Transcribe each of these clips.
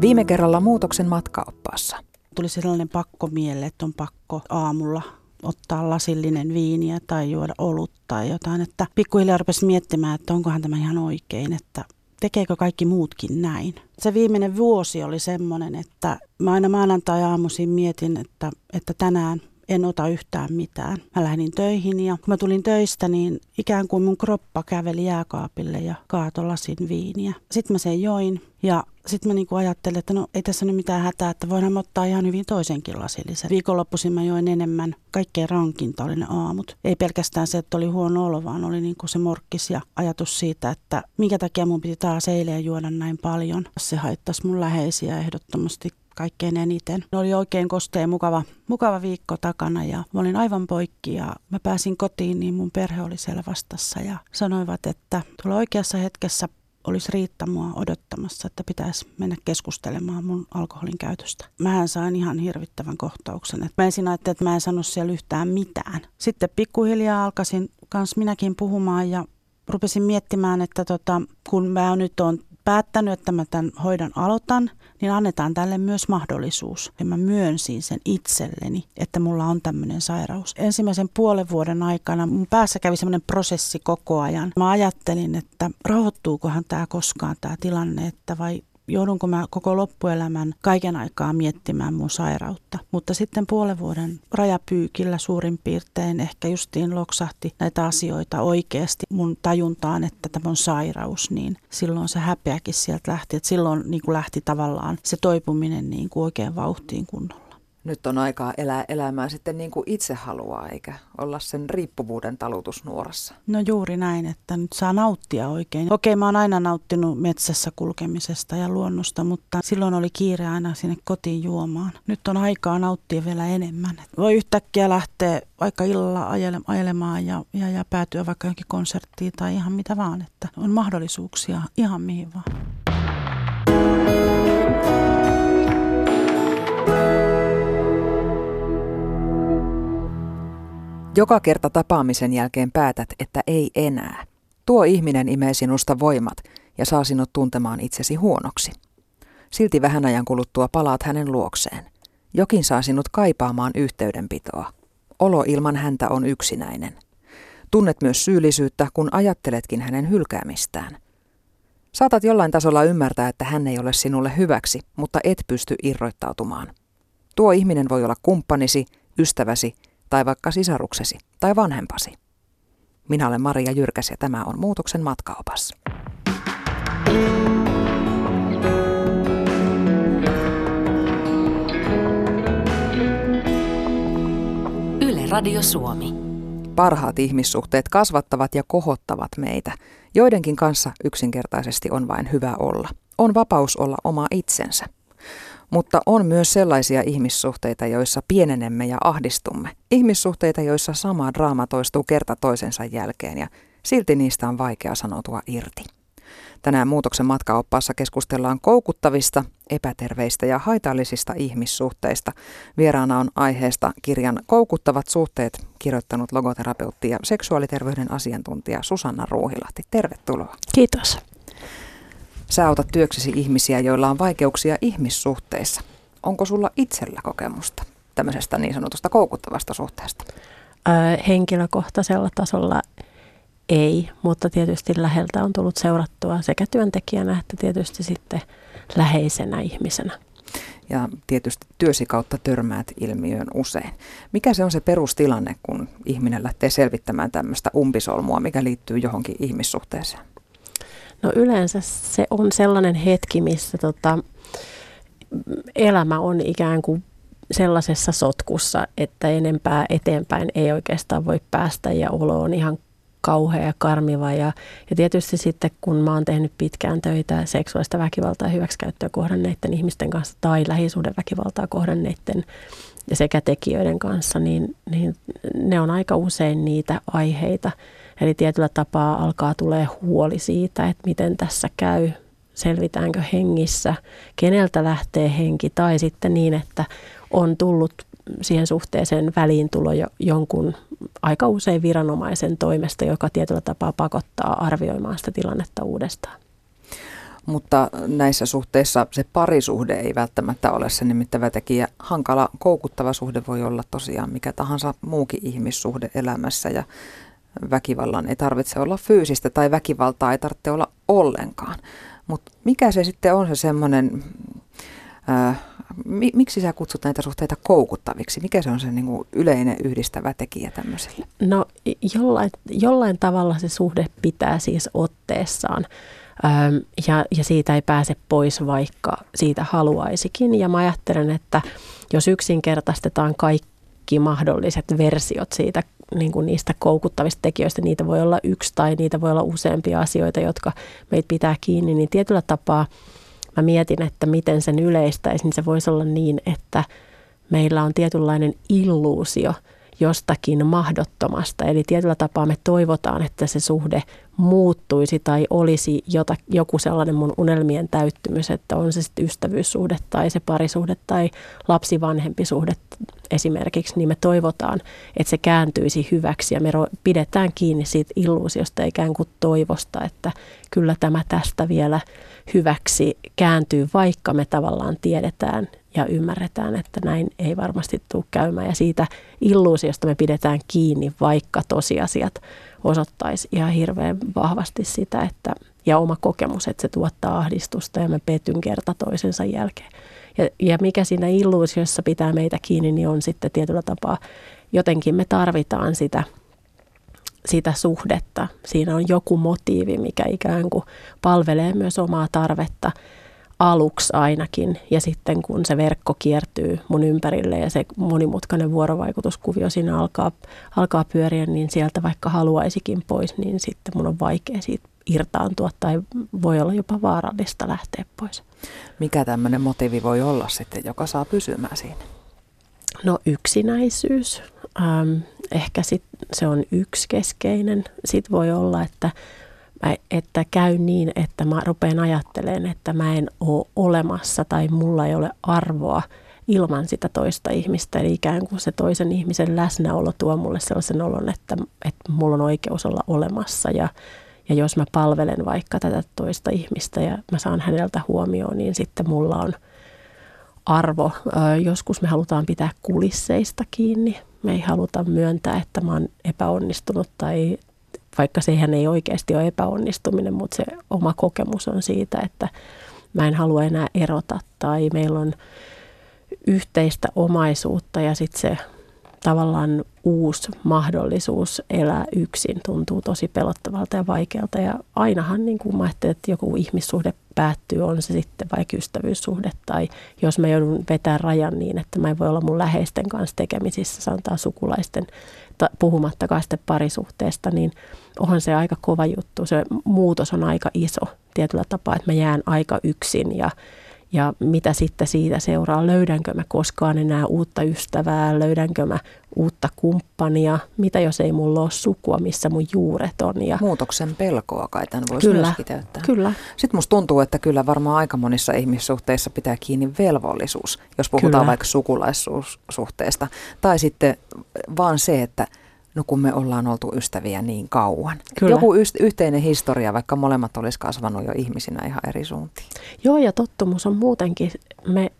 Viime kerralla muutoksen matkaoppaassa. Tuli sellainen pakko mielle, että on pakko aamulla ottaa lasillinen viiniä tai juoda olutta tai jotain. Että pikkuhiljaa rupesi miettimään, että onkohan tämä ihan oikein, että tekeekö kaikki muutkin näin. Se viimeinen vuosi oli semmoinen, että mä aina maanantai-aamuisin mietin, että, että tänään en ota yhtään mitään. Mä lähdin töihin ja kun mä tulin töistä, niin ikään kuin mun kroppa käveli jääkaapille ja kaato lasin viiniä. Sitten mä sen join ja sitten mä niinku ajattelin, että no ei tässä nyt mitään hätää, että voidaan ottaa ihan hyvin toisenkin lasillisen. Viikonloppuisin mä join enemmän. Kaikkein rankinta oli ne aamut. Ei pelkästään se, että oli huono olo, vaan oli niinku se morkkis ja ajatus siitä, että minkä takia mun piti taas eilen juoda näin paljon. Se haittaisi mun läheisiä ehdottomasti kaikkein eniten. Oli oikein kostea mukava, mukava viikko takana ja mä olin aivan poikki ja mä pääsin kotiin, niin mun perhe oli siellä vastassa ja sanoivat, että tuolla oikeassa hetkessä olisi Riitta mua odottamassa, että pitäisi mennä keskustelemaan mun alkoholin käytöstä. Mähän sain ihan hirvittävän kohtauksen. Että mä ensin ajattelin, että mä en sano siellä yhtään mitään. Sitten pikkuhiljaa alkaisin kans minäkin puhumaan ja rupesin miettimään, että tota, kun mä nyt on päättänyt, että mä tämän hoidon aloitan, niin annetaan tälle myös mahdollisuus. Ja mä myönsin sen itselleni, että mulla on tämmöinen sairaus. Ensimmäisen puolen vuoden aikana mun päässä kävi semmoinen prosessi koko ajan. Mä ajattelin, että rauhoittuukohan tämä koskaan tämä tilanne, että vai joudunko mä koko loppuelämän kaiken aikaa miettimään mun sairautta. Mutta sitten puolen vuoden rajapyykillä suurin piirtein ehkä justiin loksahti näitä asioita oikeasti mun tajuntaan, että tämä on sairaus, niin silloin se häpeäkin sieltä lähti. Että silloin niin kuin lähti tavallaan se toipuminen niin kuin oikein vauhtiin kunnolla nyt on aikaa elää elämää sitten niin kuin itse haluaa, eikä olla sen riippuvuuden talutusnuorassa. No juuri näin, että nyt saa nauttia oikein. Okei, mä oon aina nauttinut metsässä kulkemisesta ja luonnosta, mutta silloin oli kiire aina sinne kotiin juomaan. Nyt on aikaa nauttia vielä enemmän. Voi yhtäkkiä lähteä vaikka illalla ajelemaan ja, ja, ja päätyä vaikka johonkin konserttiin tai ihan mitä vaan, että on mahdollisuuksia ihan mihin vaan. Joka kerta tapaamisen jälkeen päätät, että ei enää. Tuo ihminen imee sinusta voimat ja saa sinut tuntemaan itsesi huonoksi. Silti vähän ajan kuluttua palaat hänen luokseen. Jokin saa sinut kaipaamaan yhteydenpitoa. Olo ilman häntä on yksinäinen. Tunnet myös syyllisyyttä, kun ajatteletkin hänen hylkäämistään. Saatat jollain tasolla ymmärtää, että hän ei ole sinulle hyväksi, mutta et pysty irroittautumaan. Tuo ihminen voi olla kumppanisi, ystäväsi tai vaikka sisaruksesi tai vanhempasi. Minä olen Maria Jyrkäs ja tämä on Muutoksen matkaopas. Yle Radio Suomi. Parhaat ihmissuhteet kasvattavat ja kohottavat meitä. Joidenkin kanssa yksinkertaisesti on vain hyvä olla. On vapaus olla oma itsensä. Mutta on myös sellaisia ihmissuhteita, joissa pienenemme ja ahdistumme. Ihmissuhteita, joissa sama draama toistuu kerta toisensa jälkeen ja silti niistä on vaikea sanoutua irti. Tänään muutoksen matkaoppaassa keskustellaan koukuttavista, epäterveistä ja haitallisista ihmissuhteista. Vieraana on aiheesta kirjan Koukuttavat suhteet kirjoittanut logoterapeutti ja seksuaaliterveyden asiantuntija Susanna Ruuhilahti. Tervetuloa. Kiitos. Sä autat työksesi ihmisiä, joilla on vaikeuksia ihmissuhteissa. Onko sulla itsellä kokemusta tämmöisestä niin sanotusta koukuttavasta suhteesta? Öö, henkilökohtaisella tasolla ei, mutta tietysti läheltä on tullut seurattua sekä työntekijänä että tietysti sitten läheisenä ihmisenä. Ja tietysti työsi kautta törmäät ilmiöön usein. Mikä se on se perustilanne, kun ihminen lähtee selvittämään tämmöistä umpisolmua, mikä liittyy johonkin ihmissuhteeseen? No yleensä se on sellainen hetki, missä tota, elämä on ikään kuin sellaisessa sotkussa, että enempää eteenpäin ei oikeastaan voi päästä ja olo on ihan kauhea ja karmiva. Ja, ja tietysti sitten kun mä oon tehnyt pitkään töitä seksuaalista väkivaltaa ja hyväksikäyttöä kohdanneiden ihmisten kanssa tai lähisuhdeväkivaltaa kohdanneiden ja sekä tekijöiden kanssa, niin, niin ne on aika usein niitä aiheita, Eli tietyllä tapaa alkaa tulee huoli siitä, että miten tässä käy, selvitäänkö hengissä, keneltä lähtee henki tai sitten niin, että on tullut siihen suhteeseen väliintulo jo, jonkun aika usein viranomaisen toimesta, joka tietyllä tapaa pakottaa arvioimaan sitä tilannetta uudestaan. mutta näissä suhteissa se parisuhde ei välttämättä ole se nimittävä tekijä. Hankala, koukuttava suhde voi olla tosiaan mikä tahansa muukin ihmissuhde elämässä ja väkivallan ei tarvitse olla fyysistä tai väkivaltaa ei tarvitse olla ollenkaan. Mutta mikä se sitten on se semmoinen, äh, mi, miksi sä kutsut näitä suhteita koukuttaviksi? Mikä se on se niin kuin yleinen yhdistävä tekijä tämmöiselle? No jollain, jollain tavalla se suhde pitää siis otteessaan. Öm, ja, ja siitä ei pääse pois, vaikka siitä haluaisikin. Ja mä ajattelen, että jos yksinkertaistetaan kaikki mahdolliset versiot siitä niin kuin niistä koukuttavista tekijöistä, niitä voi olla yksi tai niitä voi olla useampia asioita, jotka meitä pitää kiinni, niin tietyllä tapaa mä mietin, että miten sen yleistäisi, niin se voisi olla niin, että meillä on tietynlainen illuusio – jostakin mahdottomasta. Eli tietyllä tapaa me toivotaan, että se suhde muuttuisi tai olisi jota, joku sellainen mun unelmien täyttymys, että on se sitten ystävyyssuhde tai se parisuhde tai lapsivanhempi suhde esimerkiksi, niin me toivotaan, että se kääntyisi hyväksi ja me pidetään kiinni siitä illuusiosta ikään kuin toivosta, että kyllä tämä tästä vielä hyväksi kääntyy, vaikka me tavallaan tiedetään ja ymmärretään, että näin ei varmasti tule käymään. Ja siitä illuusiosta me pidetään kiinni, vaikka tosiasiat osoittaisi ihan hirveän vahvasti sitä, että, ja oma kokemus, että se tuottaa ahdistusta ja mä petyn kerta toisensa jälkeen. Ja, ja mikä siinä illuusiossa pitää meitä kiinni, niin on sitten tietyllä tapaa, jotenkin me tarvitaan sitä, sitä suhdetta. Siinä on joku motiivi, mikä ikään kuin palvelee myös omaa tarvetta aluksi ainakin. Ja sitten kun se verkko kiertyy mun ympärille ja se monimutkainen vuorovaikutuskuvio siinä alkaa, alkaa pyöriä, niin sieltä vaikka haluaisikin pois, niin sitten mun on vaikea siitä irtaantua tai voi olla jopa vaarallista lähteä pois. Mikä tämmöinen motiivi voi olla sitten, joka saa pysymään siinä? No yksinäisyys. Ähm, ehkä sit se on yksi keskeinen. Sitten voi olla, että että käy niin, että mä rupean ajattelemaan, että mä en ole olemassa tai mulla ei ole arvoa ilman sitä toista ihmistä. Eli ikään kuin se toisen ihmisen läsnäolo tuo mulle sellaisen olon, että, että mulla on oikeus olla olemassa ja, ja jos mä palvelen vaikka tätä toista ihmistä ja mä saan häneltä huomioon, niin sitten mulla on arvo. Joskus me halutaan pitää kulisseista kiinni. Me ei haluta myöntää, että mä oon epäonnistunut tai, vaikka sehän ei oikeasti ole epäonnistuminen, mutta se oma kokemus on siitä, että mä en halua enää erota tai meillä on yhteistä omaisuutta ja sitten se tavallaan uusi mahdollisuus elää yksin tuntuu tosi pelottavalta ja vaikealta. Ja ainahan niin kuin mä ajattelen, että joku ihmissuhde päättyy, on se sitten vaikka ystävyyssuhde tai jos mä joudun vetämään rajan niin, että mä en voi olla mun läheisten kanssa tekemisissä, sanotaan sukulaisten, puhumattakaan sitten parisuhteesta, niin onhan se aika kova juttu. Se muutos on aika iso tietyllä tapaa, että mä jään aika yksin ja ja mitä sitten siitä seuraa, löydänkö mä koskaan enää uutta ystävää, löydänkö mä uutta kumppania, mitä jos ei mulla ole sukua, missä mun juuret on. Ja... Muutoksen pelkoa kai tämän voisi kyllä, myöskin täyttää. Kyllä. Sitten musta tuntuu, että kyllä varmaan aika monissa ihmissuhteissa pitää kiinni velvollisuus, jos puhutaan kyllä. vaikka sukulaissuhteesta. Tai sitten vaan se, että no kun me ollaan oltu ystäviä niin kauan. Kyllä. Joku yhteinen historia, vaikka molemmat olisi kasvanut jo ihmisinä ihan eri suuntiin. Joo, ja tottumus on muutenkin, me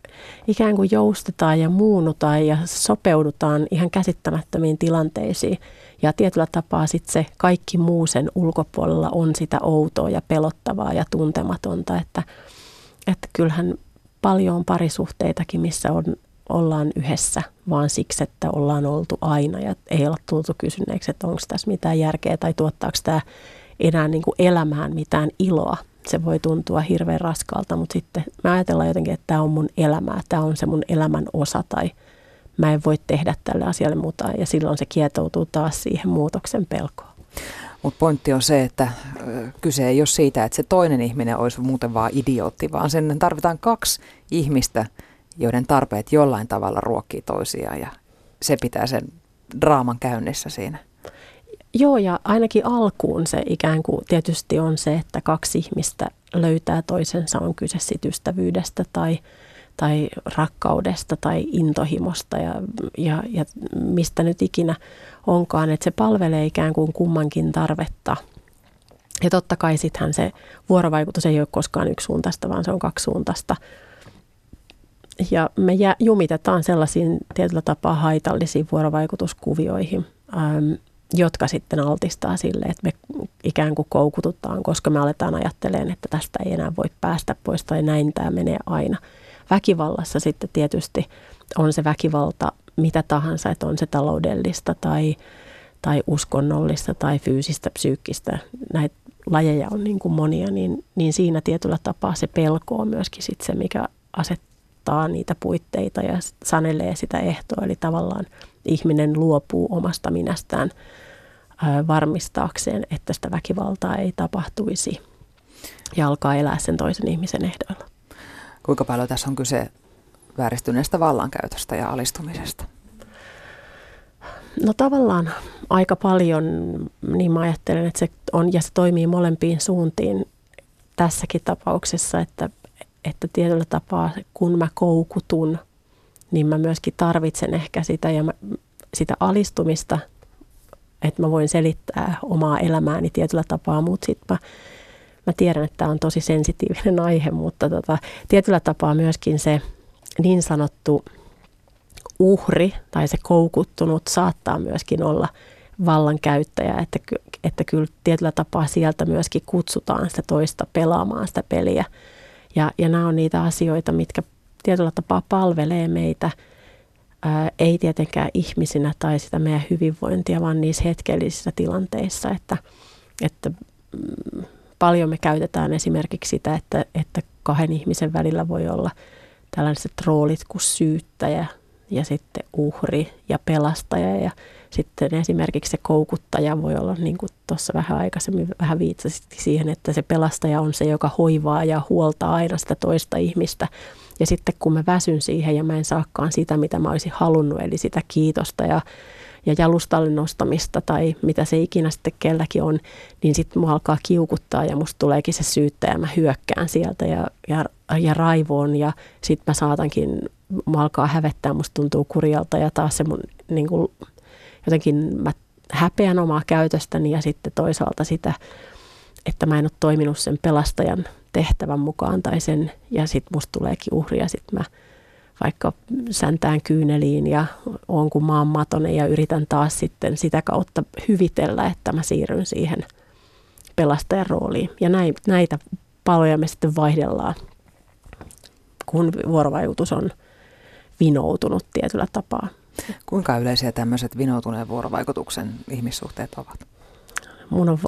ikään kuin joustetaan ja muunnutaan ja sopeudutaan ihan käsittämättömiin tilanteisiin. Ja tietyllä tapaa sitten se kaikki muu sen ulkopuolella on sitä outoa ja pelottavaa ja tuntematonta, että, että kyllähän paljon on parisuhteitakin, missä on ollaan yhdessä, vaan siksi, että ollaan oltu aina ja ei olla tultu kysyneeksi, että onko tässä mitään järkeä tai tuottaako tämä enää niin kuin elämään mitään iloa. Se voi tuntua hirveän raskalta, mutta sitten me ajatellaan jotenkin, että tämä on mun elämää, tämä on se mun elämän osa tai mä en voi tehdä tälle asialle muuta ja silloin se kietoutuu taas siihen muutoksen pelkoon. Mutta pointti on se, että kyse ei ole siitä, että se toinen ihminen olisi muuten vaan idiootti, vaan sen tarvitaan kaksi ihmistä, joiden tarpeet jollain tavalla ruokkii toisiaan ja se pitää sen draaman käynnissä siinä. Joo, ja ainakin alkuun se ikään kuin tietysti on se, että kaksi ihmistä löytää toisensa, on kyse sit ystävyydestä tai, tai rakkaudesta tai intohimosta ja, ja, ja mistä nyt ikinä onkaan, että se palvelee ikään kuin kummankin tarvetta Ja totta kai sittenhän se vuorovaikutus ei ole koskaan yksisuuntaista, vaan se on kaksisuuntaista. Ja me jumitetaan sellaisiin tietyllä tapaa haitallisiin vuorovaikutuskuvioihin, ähm, jotka sitten altistaa sille, että me ikään kuin koukututaan, koska me aletaan ajattelemaan, että tästä ei enää voi päästä pois tai näin tämä menee aina. Väkivallassa sitten tietysti on se väkivalta mitä tahansa, että on se taloudellista tai, tai uskonnollista tai fyysistä, psyykkistä. Näitä lajeja on niin kuin monia, niin, niin siinä tietyllä tapaa se pelko on myöskin sit se, mikä asettaa niitä puitteita ja sanelee sitä ehtoa. Eli tavallaan ihminen luopuu omasta minästään varmistaakseen, että sitä väkivaltaa ei tapahtuisi ja alkaa elää sen toisen ihmisen ehdoilla. Kuinka paljon tässä on kyse vääristyneestä vallankäytöstä ja alistumisesta? No tavallaan aika paljon, niin mä ajattelen, että se on ja se toimii molempiin suuntiin tässäkin tapauksessa, että, että tietyllä tapaa kun mä koukutun, niin mä myöskin tarvitsen ehkä sitä ja mä, sitä alistumista, että mä voin selittää omaa elämääni tietyllä tapaa, mutta sitten mä, mä tiedän, että tämä on tosi sensitiivinen aihe, mutta tota, tietyllä tapaa myöskin se niin sanottu uhri tai se koukuttunut saattaa myöskin olla vallankäyttäjä, että, että kyllä tietyllä tapaa sieltä myöskin kutsutaan sitä toista pelaamaan sitä peliä. Ja, ja nämä on niitä asioita, mitkä tietyllä tapaa palvelee meitä, ää, ei tietenkään ihmisinä tai sitä meidän hyvinvointia, vaan niissä hetkellisissä tilanteissa, että, että mm, paljon me käytetään esimerkiksi sitä, että, että kahden ihmisen välillä voi olla tällaiset roolit kuin syyttäjä ja sitten uhri ja pelastaja ja sitten esimerkiksi se koukuttaja voi olla, niin kuin tuossa vähän aikaisemmin vähän viitsasit siihen, että se pelastaja on se, joka hoivaa ja huoltaa aina sitä toista ihmistä. Ja sitten kun mä väsyn siihen ja mä en saakaan sitä, mitä mä olisin halunnut, eli sitä kiitosta ja, ja jalustalle nostamista tai mitä se ikinä sitten kelläkin on, niin sitten mua alkaa kiukuttaa ja musta tuleekin se syyttäjä, mä hyökkään sieltä ja, ja, ja raivoon ja sitten mä saatankin, mua alkaa hävettää, musta tuntuu kurjalta ja taas se mun niin kuin, jotenkin mä häpeän omaa käytöstäni ja sitten toisaalta sitä, että mä en ole toiminut sen pelastajan tehtävän mukaan tai sen, ja sitten musta tuleekin uhri ja sitten mä vaikka säntään kyyneliin ja on kuin maan matonen ja yritän taas sitten sitä kautta hyvitellä, että mä siirryn siihen pelastajan rooliin. Ja näitä paloja me sitten vaihdellaan, kun vuorovaikutus on vinoutunut tietyllä tapaa. Kuinka yleisiä tämmöiset vinoutuneen vuorovaikutuksen ihmissuhteet ovat? Mun on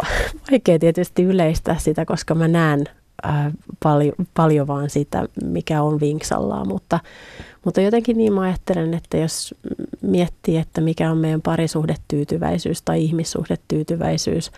vaikea tietysti yleistää sitä, koska mä näen äh, paljon, paljon vaan sitä, mikä on vinksallaan, mutta, mutta jotenkin niin mä ajattelen, että jos miettii, että mikä on meidän parisuhdetyytyväisyys tai ihmissuhdetyytyväisyys,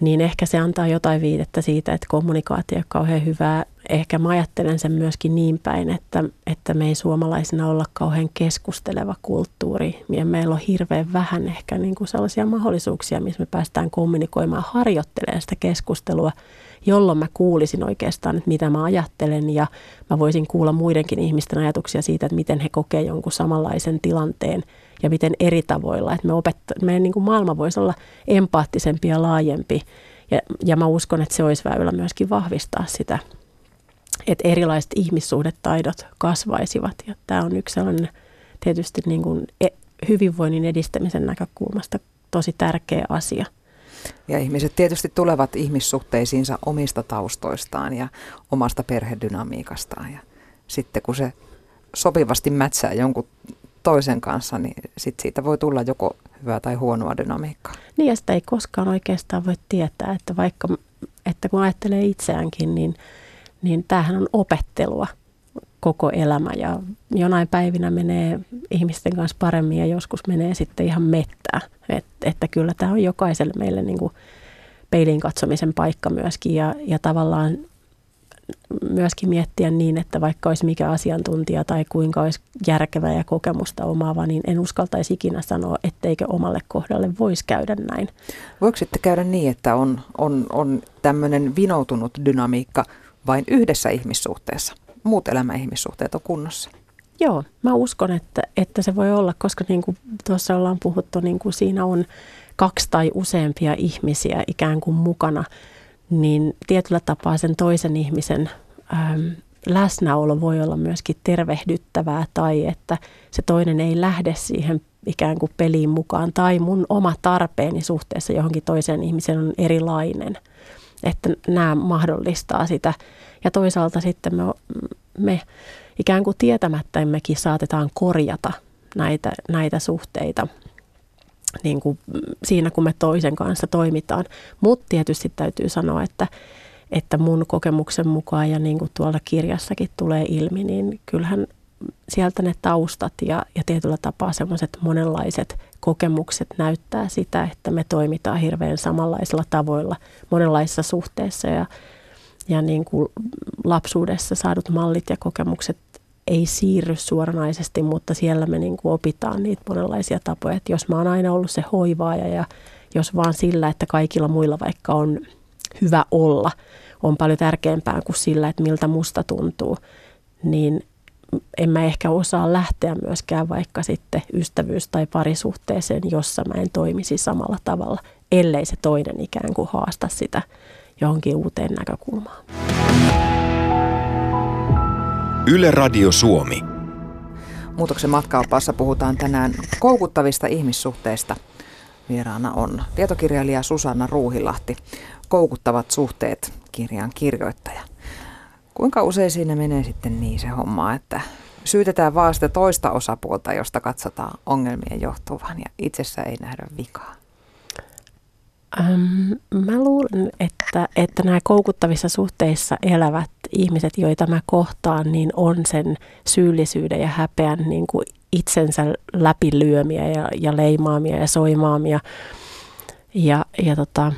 niin ehkä se antaa jotain viitettä siitä, että kommunikaatio on kauhean hyvää. Ehkä mä ajattelen sen myöskin niin päin, että, että me ei suomalaisina olla kauhean keskusteleva kulttuuri. Ja meillä on hirveän vähän ehkä niin kuin sellaisia mahdollisuuksia, missä me päästään kommunikoimaan, harjoittelemaan sitä keskustelua, jolloin mä kuulisin oikeastaan, että mitä mä ajattelen ja mä voisin kuulla muidenkin ihmisten ajatuksia siitä, että miten he kokee jonkun samanlaisen tilanteen – ja miten eri tavoilla. Että me opetta, meidän niin kuin maailma voisi olla empaattisempi ja laajempi. Ja, ja mä uskon, että se olisi väylä myöskin vahvistaa sitä, että erilaiset ihmissuhdetaidot kasvaisivat. Ja tämä on yksi sellainen tietysti niin kuin e, hyvinvoinnin edistämisen näkökulmasta tosi tärkeä asia. Ja ihmiset tietysti tulevat ihmissuhteisiinsa omista taustoistaan ja omasta perhedynamiikastaan. Ja sitten kun se sopivasti mätsää jonkun toisen kanssa, niin sit siitä voi tulla joko hyvää tai huonoa dynamiikkaa. Niin ja sitä ei koskaan oikeastaan voi tietää, että vaikka että kun ajattelee itseäänkin, niin, niin tämähän on opettelua koko elämä ja jonain päivinä menee ihmisten kanssa paremmin ja joskus menee sitten ihan mettää. Et, että kyllä tämä on jokaiselle meille niin kuin peiliin katsomisen paikka myöskin ja, ja tavallaan myöskin miettiä niin, että vaikka olisi mikä asiantuntija tai kuinka olisi järkevä ja kokemusta omaava, niin en uskaltaisi ikinä sanoa, etteikö omalle kohdalle voisi käydä näin. Voiko sitten käydä niin, että on, on, on tämmöinen vinoutunut dynamiikka vain yhdessä ihmissuhteessa? Muut elämäihmissuhteet on kunnossa? Joo, mä uskon, että, että se voi olla, koska niin kuin tuossa ollaan puhuttu, niin kuin siinä on kaksi tai useampia ihmisiä ikään kuin mukana, niin tietyllä tapaa sen toisen ihmisen äm, läsnäolo voi olla myöskin tervehdyttävää tai että se toinen ei lähde siihen ikään kuin peliin mukaan tai mun oma tarpeeni suhteessa johonkin toiseen ihmiseen on erilainen. Että nämä mahdollistaa sitä. Ja toisaalta sitten me, me ikään kuin tietämättäimmekin saatetaan korjata näitä, näitä suhteita niin kuin siinä, kun me toisen kanssa toimitaan. Mutta tietysti täytyy sanoa, että, että mun kokemuksen mukaan ja niin kuin tuolla kirjassakin tulee ilmi, niin kyllähän sieltä ne taustat ja, ja tietyllä tapaa semmoiset monenlaiset kokemukset näyttää sitä, että me toimitaan hirveän samanlaisilla tavoilla monenlaisissa suhteissa ja, ja niin kuin lapsuudessa saadut mallit ja kokemukset ei siirry suoranaisesti, mutta siellä me niin kuin opitaan niitä monenlaisia tapoja. Että jos mä oon aina ollut se hoivaaja ja jos vaan sillä, että kaikilla muilla vaikka on hyvä olla, on paljon tärkeämpää kuin sillä, että miltä musta tuntuu, niin en mä ehkä osaa lähteä myöskään vaikka sitten ystävyys- tai parisuhteeseen, jossa mä en toimisi samalla tavalla, ellei se toinen ikään kuin haasta sitä johonkin uuteen näkökulmaan. Yle Radio Suomi. Muutoksen matkaopassa puhutaan tänään koukuttavista ihmissuhteista. Vieraana on tietokirjailija Susanna Ruuhilahti. Koukuttavat suhteet, kirjan kirjoittaja. Kuinka usein siinä menee sitten niin se homma, että syytetään vaan sitä toista osapuolta, josta katsotaan ongelmien johtuvan ja itsessä ei nähdä vikaa? Ähm, mä luulen, että, että nämä koukuttavissa suhteissa elävät ihmiset, joita mä kohtaan, niin on sen syyllisyyden ja häpeän niin kuin itsensä läpilyömiä ja, ja leimaamia ja soimaamia. Ja, ja, tota,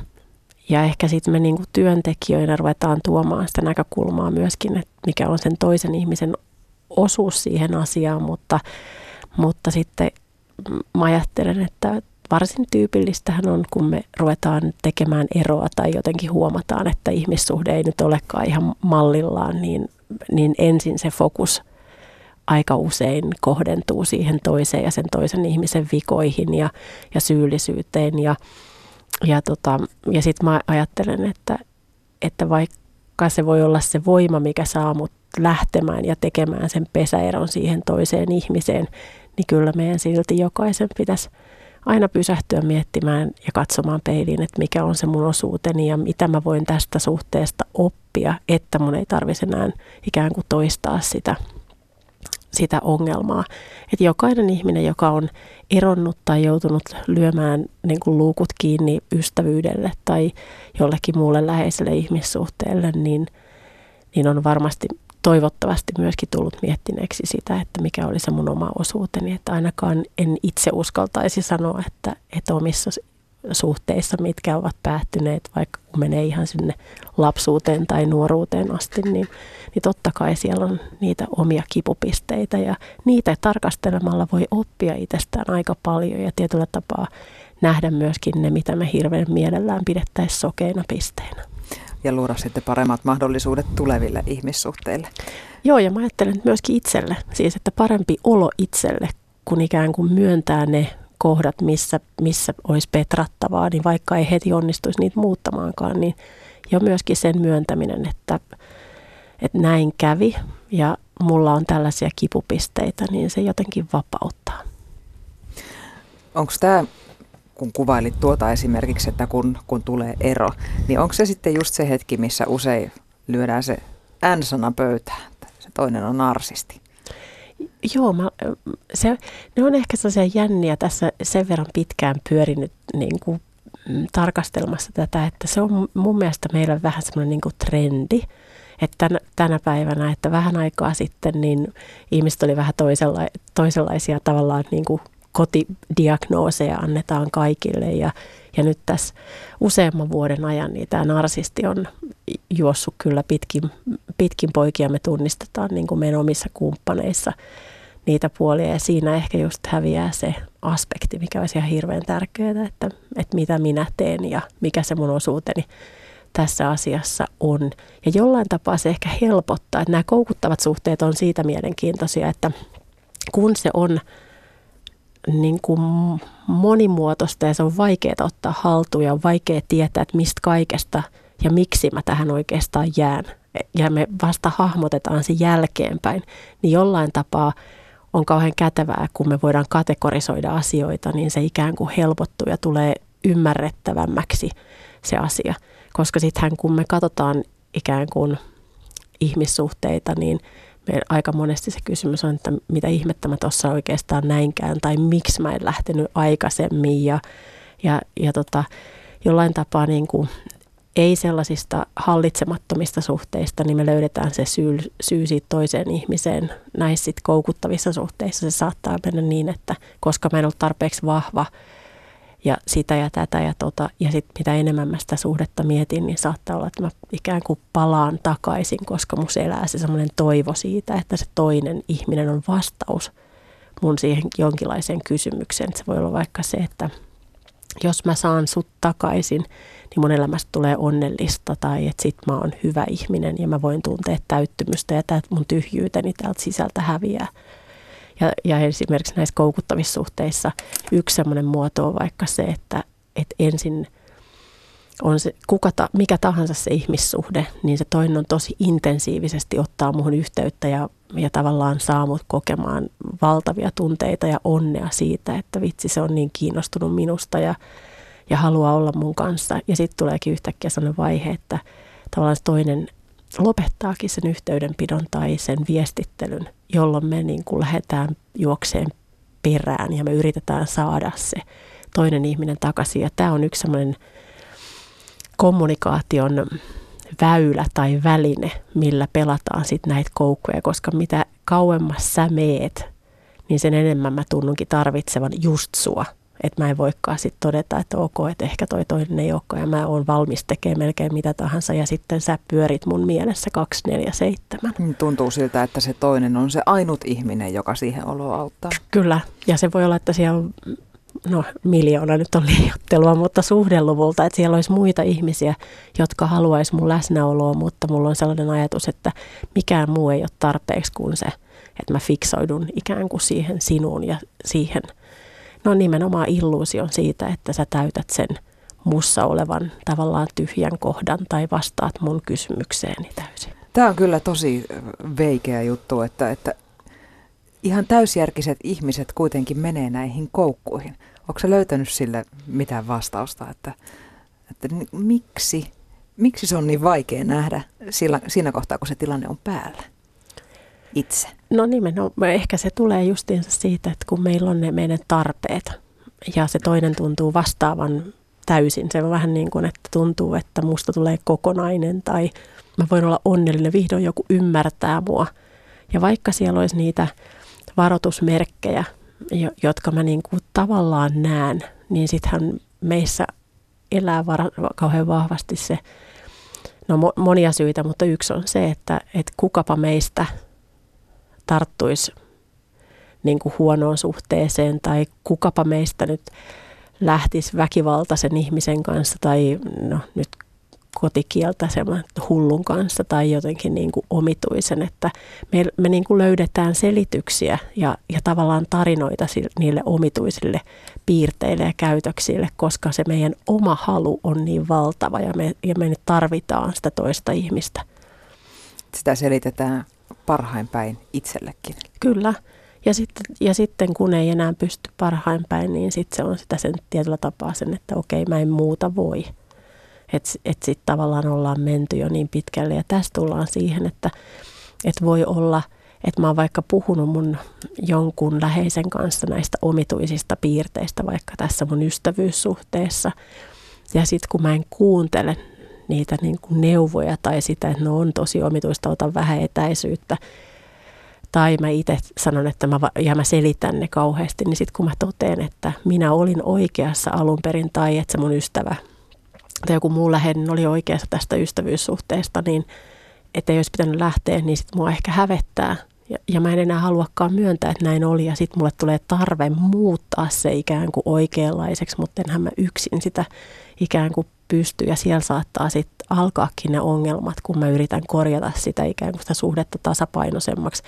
ja ehkä sitten me niin kuin työntekijöinä ruvetaan tuomaan sitä näkökulmaa myöskin, että mikä on sen toisen ihmisen osuus siihen asiaan, mutta, mutta sitten mä ajattelen, että varsin tyypillistähän on, kun me ruvetaan tekemään eroa tai jotenkin huomataan, että ihmissuhde ei nyt olekaan ihan mallillaan, niin, niin ensin se fokus aika usein kohdentuu siihen toiseen ja sen toisen ihmisen vikoihin ja, ja syyllisyyteen. Ja, ja, tota, ja sitten mä ajattelen, että, että vaikka se voi olla se voima, mikä saa mut lähtemään ja tekemään sen pesäeron siihen toiseen ihmiseen, niin kyllä meidän silti jokaisen pitäisi aina pysähtyä miettimään ja katsomaan peiliin, että mikä on se mun osuuteni ja mitä mä voin tästä suhteesta oppia, että mun ei tarvitsisi enää ikään kuin toistaa sitä, sitä ongelmaa. Että jokainen ihminen, joka on eronnut tai joutunut lyömään niin kuin luukut kiinni ystävyydelle tai jollekin muulle läheiselle ihmissuhteelle, niin, niin on varmasti toivottavasti myöskin tullut miettineeksi sitä, että mikä oli se mun oma osuuteni. Että ainakaan en itse uskaltaisi sanoa, että, että omissa suhteissa, mitkä ovat päättyneet, vaikka kun menee ihan sinne lapsuuteen tai nuoruuteen asti, niin, niin totta kai siellä on niitä omia kipupisteitä ja niitä tarkastelemalla voi oppia itsestään aika paljon ja tietyllä tapaa nähdä myöskin ne, mitä me hirveän mielellään pidettäisiin sokeina pisteenä ja luoda sitten paremmat mahdollisuudet tuleville ihmissuhteille. Joo, ja mä ajattelen myöskin itselle, siis että parempi olo itselle, kun ikään kuin myöntää ne kohdat, missä, missä olisi petrattavaa, niin vaikka ei heti onnistuisi niitä muuttamaankaan, niin jo myöskin sen myöntäminen, että, että näin kävi ja mulla on tällaisia kipupisteitä, niin se jotenkin vapauttaa. Onko tämä kun kuvailit tuota esimerkiksi, että kun, kun tulee ero, niin onko se sitten just se hetki, missä usein lyödään se N-sana pöytään, se toinen on narsisti? Joo, mä, se, ne on ehkä sellaisia jänniä tässä sen verran pitkään pyörinyt niin kuin, mm, tarkastelmassa tätä, että se on mun mielestä meillä vähän semmoinen niin kuin trendi, että tänä, tänä päivänä, että vähän aikaa sitten niin ihmiset oli vähän toisella, toisenlaisia tavallaan niin kuin kotidiagnooseja annetaan kaikille ja, ja nyt tässä useamman vuoden ajan niin tämä narsisti on juossut kyllä pitkin, pitkin poikia. Me tunnistetaan niin kuin meidän omissa kumppaneissa niitä puolia ja siinä ehkä just häviää se aspekti, mikä olisi ihan hirveän tärkeää, että, että mitä minä teen ja mikä se mun osuuteni tässä asiassa on. Ja jollain tapaa se ehkä helpottaa, että nämä koukuttavat suhteet on siitä mielenkiintoisia, että kun se on niin kuin monimuotoista ja se on vaikeaa ottaa haltuun ja on vaikea tietää, että mistä kaikesta ja miksi mä tähän oikeastaan jään. Ja me vasta hahmotetaan se jälkeenpäin, niin jollain tapaa on kauhean kätevää, kun me voidaan kategorisoida asioita, niin se ikään kuin helpottuu ja tulee ymmärrettävämmäksi se asia. Koska sittenhän kun me katsotaan ikään kuin ihmissuhteita, niin aika monesti se kysymys on, että mitä ihmettä mä tuossa oikeastaan näinkään, tai miksi mä en lähtenyt aikaisemmin, ja, ja, ja tota, jollain tapaa niin kuin, ei sellaisista hallitsemattomista suhteista, niin me löydetään se syy, syy siitä toiseen ihmiseen. Näissä sit koukuttavissa suhteissa se saattaa mennä niin, että koska mä en ollut tarpeeksi vahva, ja sitä ja tätä ja tota. Ja sitten mitä enemmän mä sitä suhdetta mietin, niin saattaa olla, että mä ikään kuin palaan takaisin, koska mun elää se semmoinen toivo siitä, että se toinen ihminen on vastaus mun siihen jonkinlaiseen kysymykseen. se voi olla vaikka se, että jos mä saan sut takaisin, niin mun elämästä tulee onnellista tai että sit mä oon hyvä ihminen ja mä voin tuntea täyttymystä ja että mun tyhjyyteni täältä sisältä häviää. Ja, ja esimerkiksi näissä koukuttavissa suhteissa yksi sellainen muoto on vaikka se, että, että ensin on se, kuka ta, mikä tahansa se ihmissuhde, niin se toinen on tosi intensiivisesti ottaa muuhun yhteyttä ja, ja tavallaan saa mut kokemaan valtavia tunteita ja onnea siitä, että vitsi se on niin kiinnostunut minusta ja, ja haluaa olla mun kanssa. Ja sitten tuleekin yhtäkkiä sellainen vaihe, että tavallaan se toinen lopettaakin sen yhteydenpidon tai sen viestittelyn, jolloin me niin kuin lähdetään juokseen perään ja me yritetään saada se toinen ihminen takaisin. Ja tämä on yksi sellainen kommunikaation väylä tai väline, millä pelataan sitten näitä koukkuja, koska mitä kauemmas sä meet, niin sen enemmän mä tunnunkin tarvitsevan just sua – että mä en voikaan sitten todeta, että ok, että ehkä toi toinen ei olekaan ja mä oon valmis tekemään melkein mitä tahansa ja sitten sä pyörit mun mielessä 247. Mm, tuntuu siltä, että se toinen on se ainut ihminen, joka siihen oloa auttaa. Kyllä, ja se voi olla, että siellä on, no miljoona nyt on liiottelua, mutta suhdeluvulta, että siellä olisi muita ihmisiä, jotka haluaisi mun läsnäoloa, mutta mulla on sellainen ajatus, että mikään muu ei ole tarpeeksi kuin se, että mä fiksoidun ikään kuin siihen sinuun ja siihen – no nimenomaan illuusion siitä, että sä täytät sen mussa olevan tavallaan tyhjän kohdan tai vastaat mun kysymykseeni täysin. Tämä on kyllä tosi veikeä juttu, että, että ihan täysjärkiset ihmiset kuitenkin menee näihin koukkuihin. Onko se löytänyt sille mitään vastausta, että, että miksi, miksi se on niin vaikea nähdä sillä, siinä kohtaa, kun se tilanne on päällä? Itse? No nimenomaan, ehkä se tulee justiinsa siitä, että kun meillä on ne meidän tarpeet ja se toinen tuntuu vastaavan täysin. Se on vähän niin kuin, että tuntuu, että musta tulee kokonainen tai mä voin olla onnellinen, vihdoin joku ymmärtää mua. Ja vaikka siellä olisi niitä varoitusmerkkejä, jotka mä niin kuin tavallaan näen, niin sittenhän meissä elää var- kauhean vahvasti se, no mo- monia syitä, mutta yksi on se, että, että kukapa meistä – tarttuisi niin kuin huonoon suhteeseen tai kukapa meistä nyt lähtisi väkivaltaisen ihmisen kanssa tai no, nyt kotikieltä hullun kanssa tai jotenkin niin kuin omituisen, että me, me niin kuin löydetään selityksiä ja, ja tavallaan tarinoita niille omituisille piirteille ja käytöksille, koska se meidän oma halu on niin valtava ja me, ja me tarvitaan sitä toista ihmistä. Sitä selitetään parhain päin itsellekin. Kyllä. Ja sitten, ja sitten kun ei enää pysty parhain päin, niin sitten se on sitä sen tietyllä tapaa sen, että okei, mä en muuta voi. Että et sitten tavallaan ollaan menty jo niin pitkälle. Ja tästä tullaan siihen, että et voi olla, että mä oon vaikka puhunut mun jonkun läheisen kanssa näistä omituisista piirteistä, vaikka tässä mun ystävyyssuhteessa. Ja sitten kun mä en kuuntele niitä niin kuin neuvoja tai sitä, että no on tosi omituista, otan vähän etäisyyttä. Tai mä itse sanon, että mä, ja mä selitän ne kauheasti, niin sitten kun mä totean, että minä olin oikeassa alun perin tai että se mun ystävä tai joku muu läheinen oli oikeassa tästä ystävyyssuhteesta, niin että ei olisi pitänyt lähteä, niin sitten mua ehkä hävettää. Ja, ja mä en enää haluakaan myöntää, että näin oli. Ja sitten mulle tulee tarve muuttaa se ikään kuin oikeanlaiseksi, mutta enhän mä yksin sitä ikään kuin pysty ja siellä saattaa sitten alkaakin ne ongelmat, kun mä yritän korjata sitä ikään kuin sitä suhdetta tasapainoisemmaksi.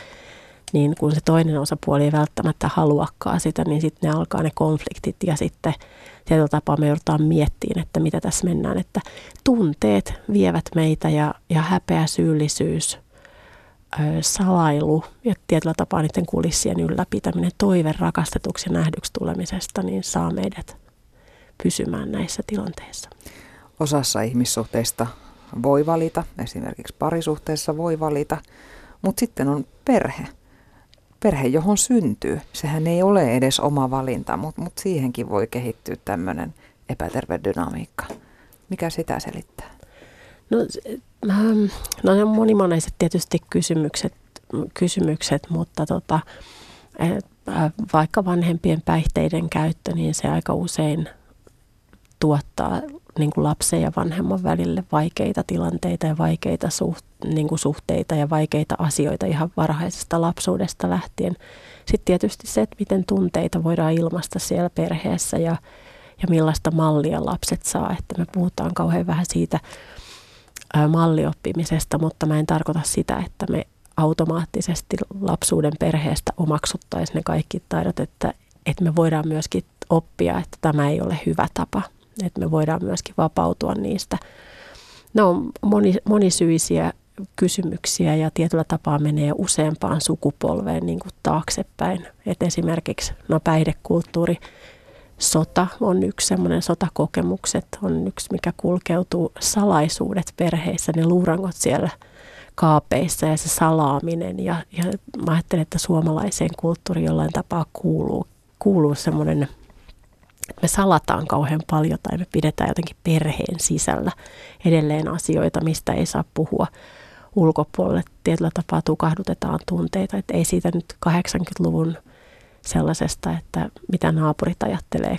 niin kun se toinen osapuoli ei välttämättä haluakaan sitä, niin sitten ne alkaa ne konfliktit ja sitten tietyllä tapaa me joudutaan miettimään, että mitä tässä mennään, että tunteet vievät meitä ja, ja häpeä, syyllisyys, salailu ja tietyllä tapaa niiden kulissien ylläpitäminen, toive rakastetuksi ja nähdyksi tulemisesta, niin saa meidät pysymään näissä tilanteissa. Osassa ihmissuhteista voi valita, esimerkiksi parisuhteessa voi valita, mutta sitten on perhe. Perhe, johon syntyy. Sehän ei ole edes oma valinta, mutta mut siihenkin voi kehittyä tämmöinen epäterve dynamiikka. Mikä sitä selittää? No, no ne on monimonaiset tietysti kysymykset, kysymykset mutta tota, vaikka vanhempien päihteiden käyttö, niin se aika usein tuottaa niin kuin lapsen ja vanhemman välille vaikeita tilanteita ja vaikeita suht, niin kuin suhteita ja vaikeita asioita ihan varhaisesta lapsuudesta lähtien. Sitten tietysti se, että miten tunteita voidaan ilmaista siellä perheessä ja, ja millaista mallia lapset saa. Että me puhutaan kauhean vähän siitä mallioppimisesta, mutta mä en tarkoita sitä, että me automaattisesti lapsuuden perheestä omaksuttaisiin ne kaikki taidot, että, että me voidaan myöskin oppia, että tämä ei ole hyvä tapa – että me voidaan myöskin vapautua niistä. Ne on moni, monisyisiä kysymyksiä ja tietyllä tapaa menee useampaan sukupolveen niin kuin taaksepäin. Et esimerkiksi no päihdekulttuuri, sota on yksi semmoinen, sotakokemukset on yksi, mikä kulkeutuu, salaisuudet perheissä, ne luurangot siellä kaapeissa ja se salaaminen. Ja, ja mä ajattelen, että suomalaiseen kulttuuriin jollain tapaa kuuluu, kuuluu semmoinen me salataan kauhean paljon tai me pidetään jotenkin perheen sisällä edelleen asioita, mistä ei saa puhua ulkopuolelle. Tietyllä tapaa tukahdutetaan tunteita, että ei siitä nyt 80-luvun sellaisesta, että mitä naapurit ajattelee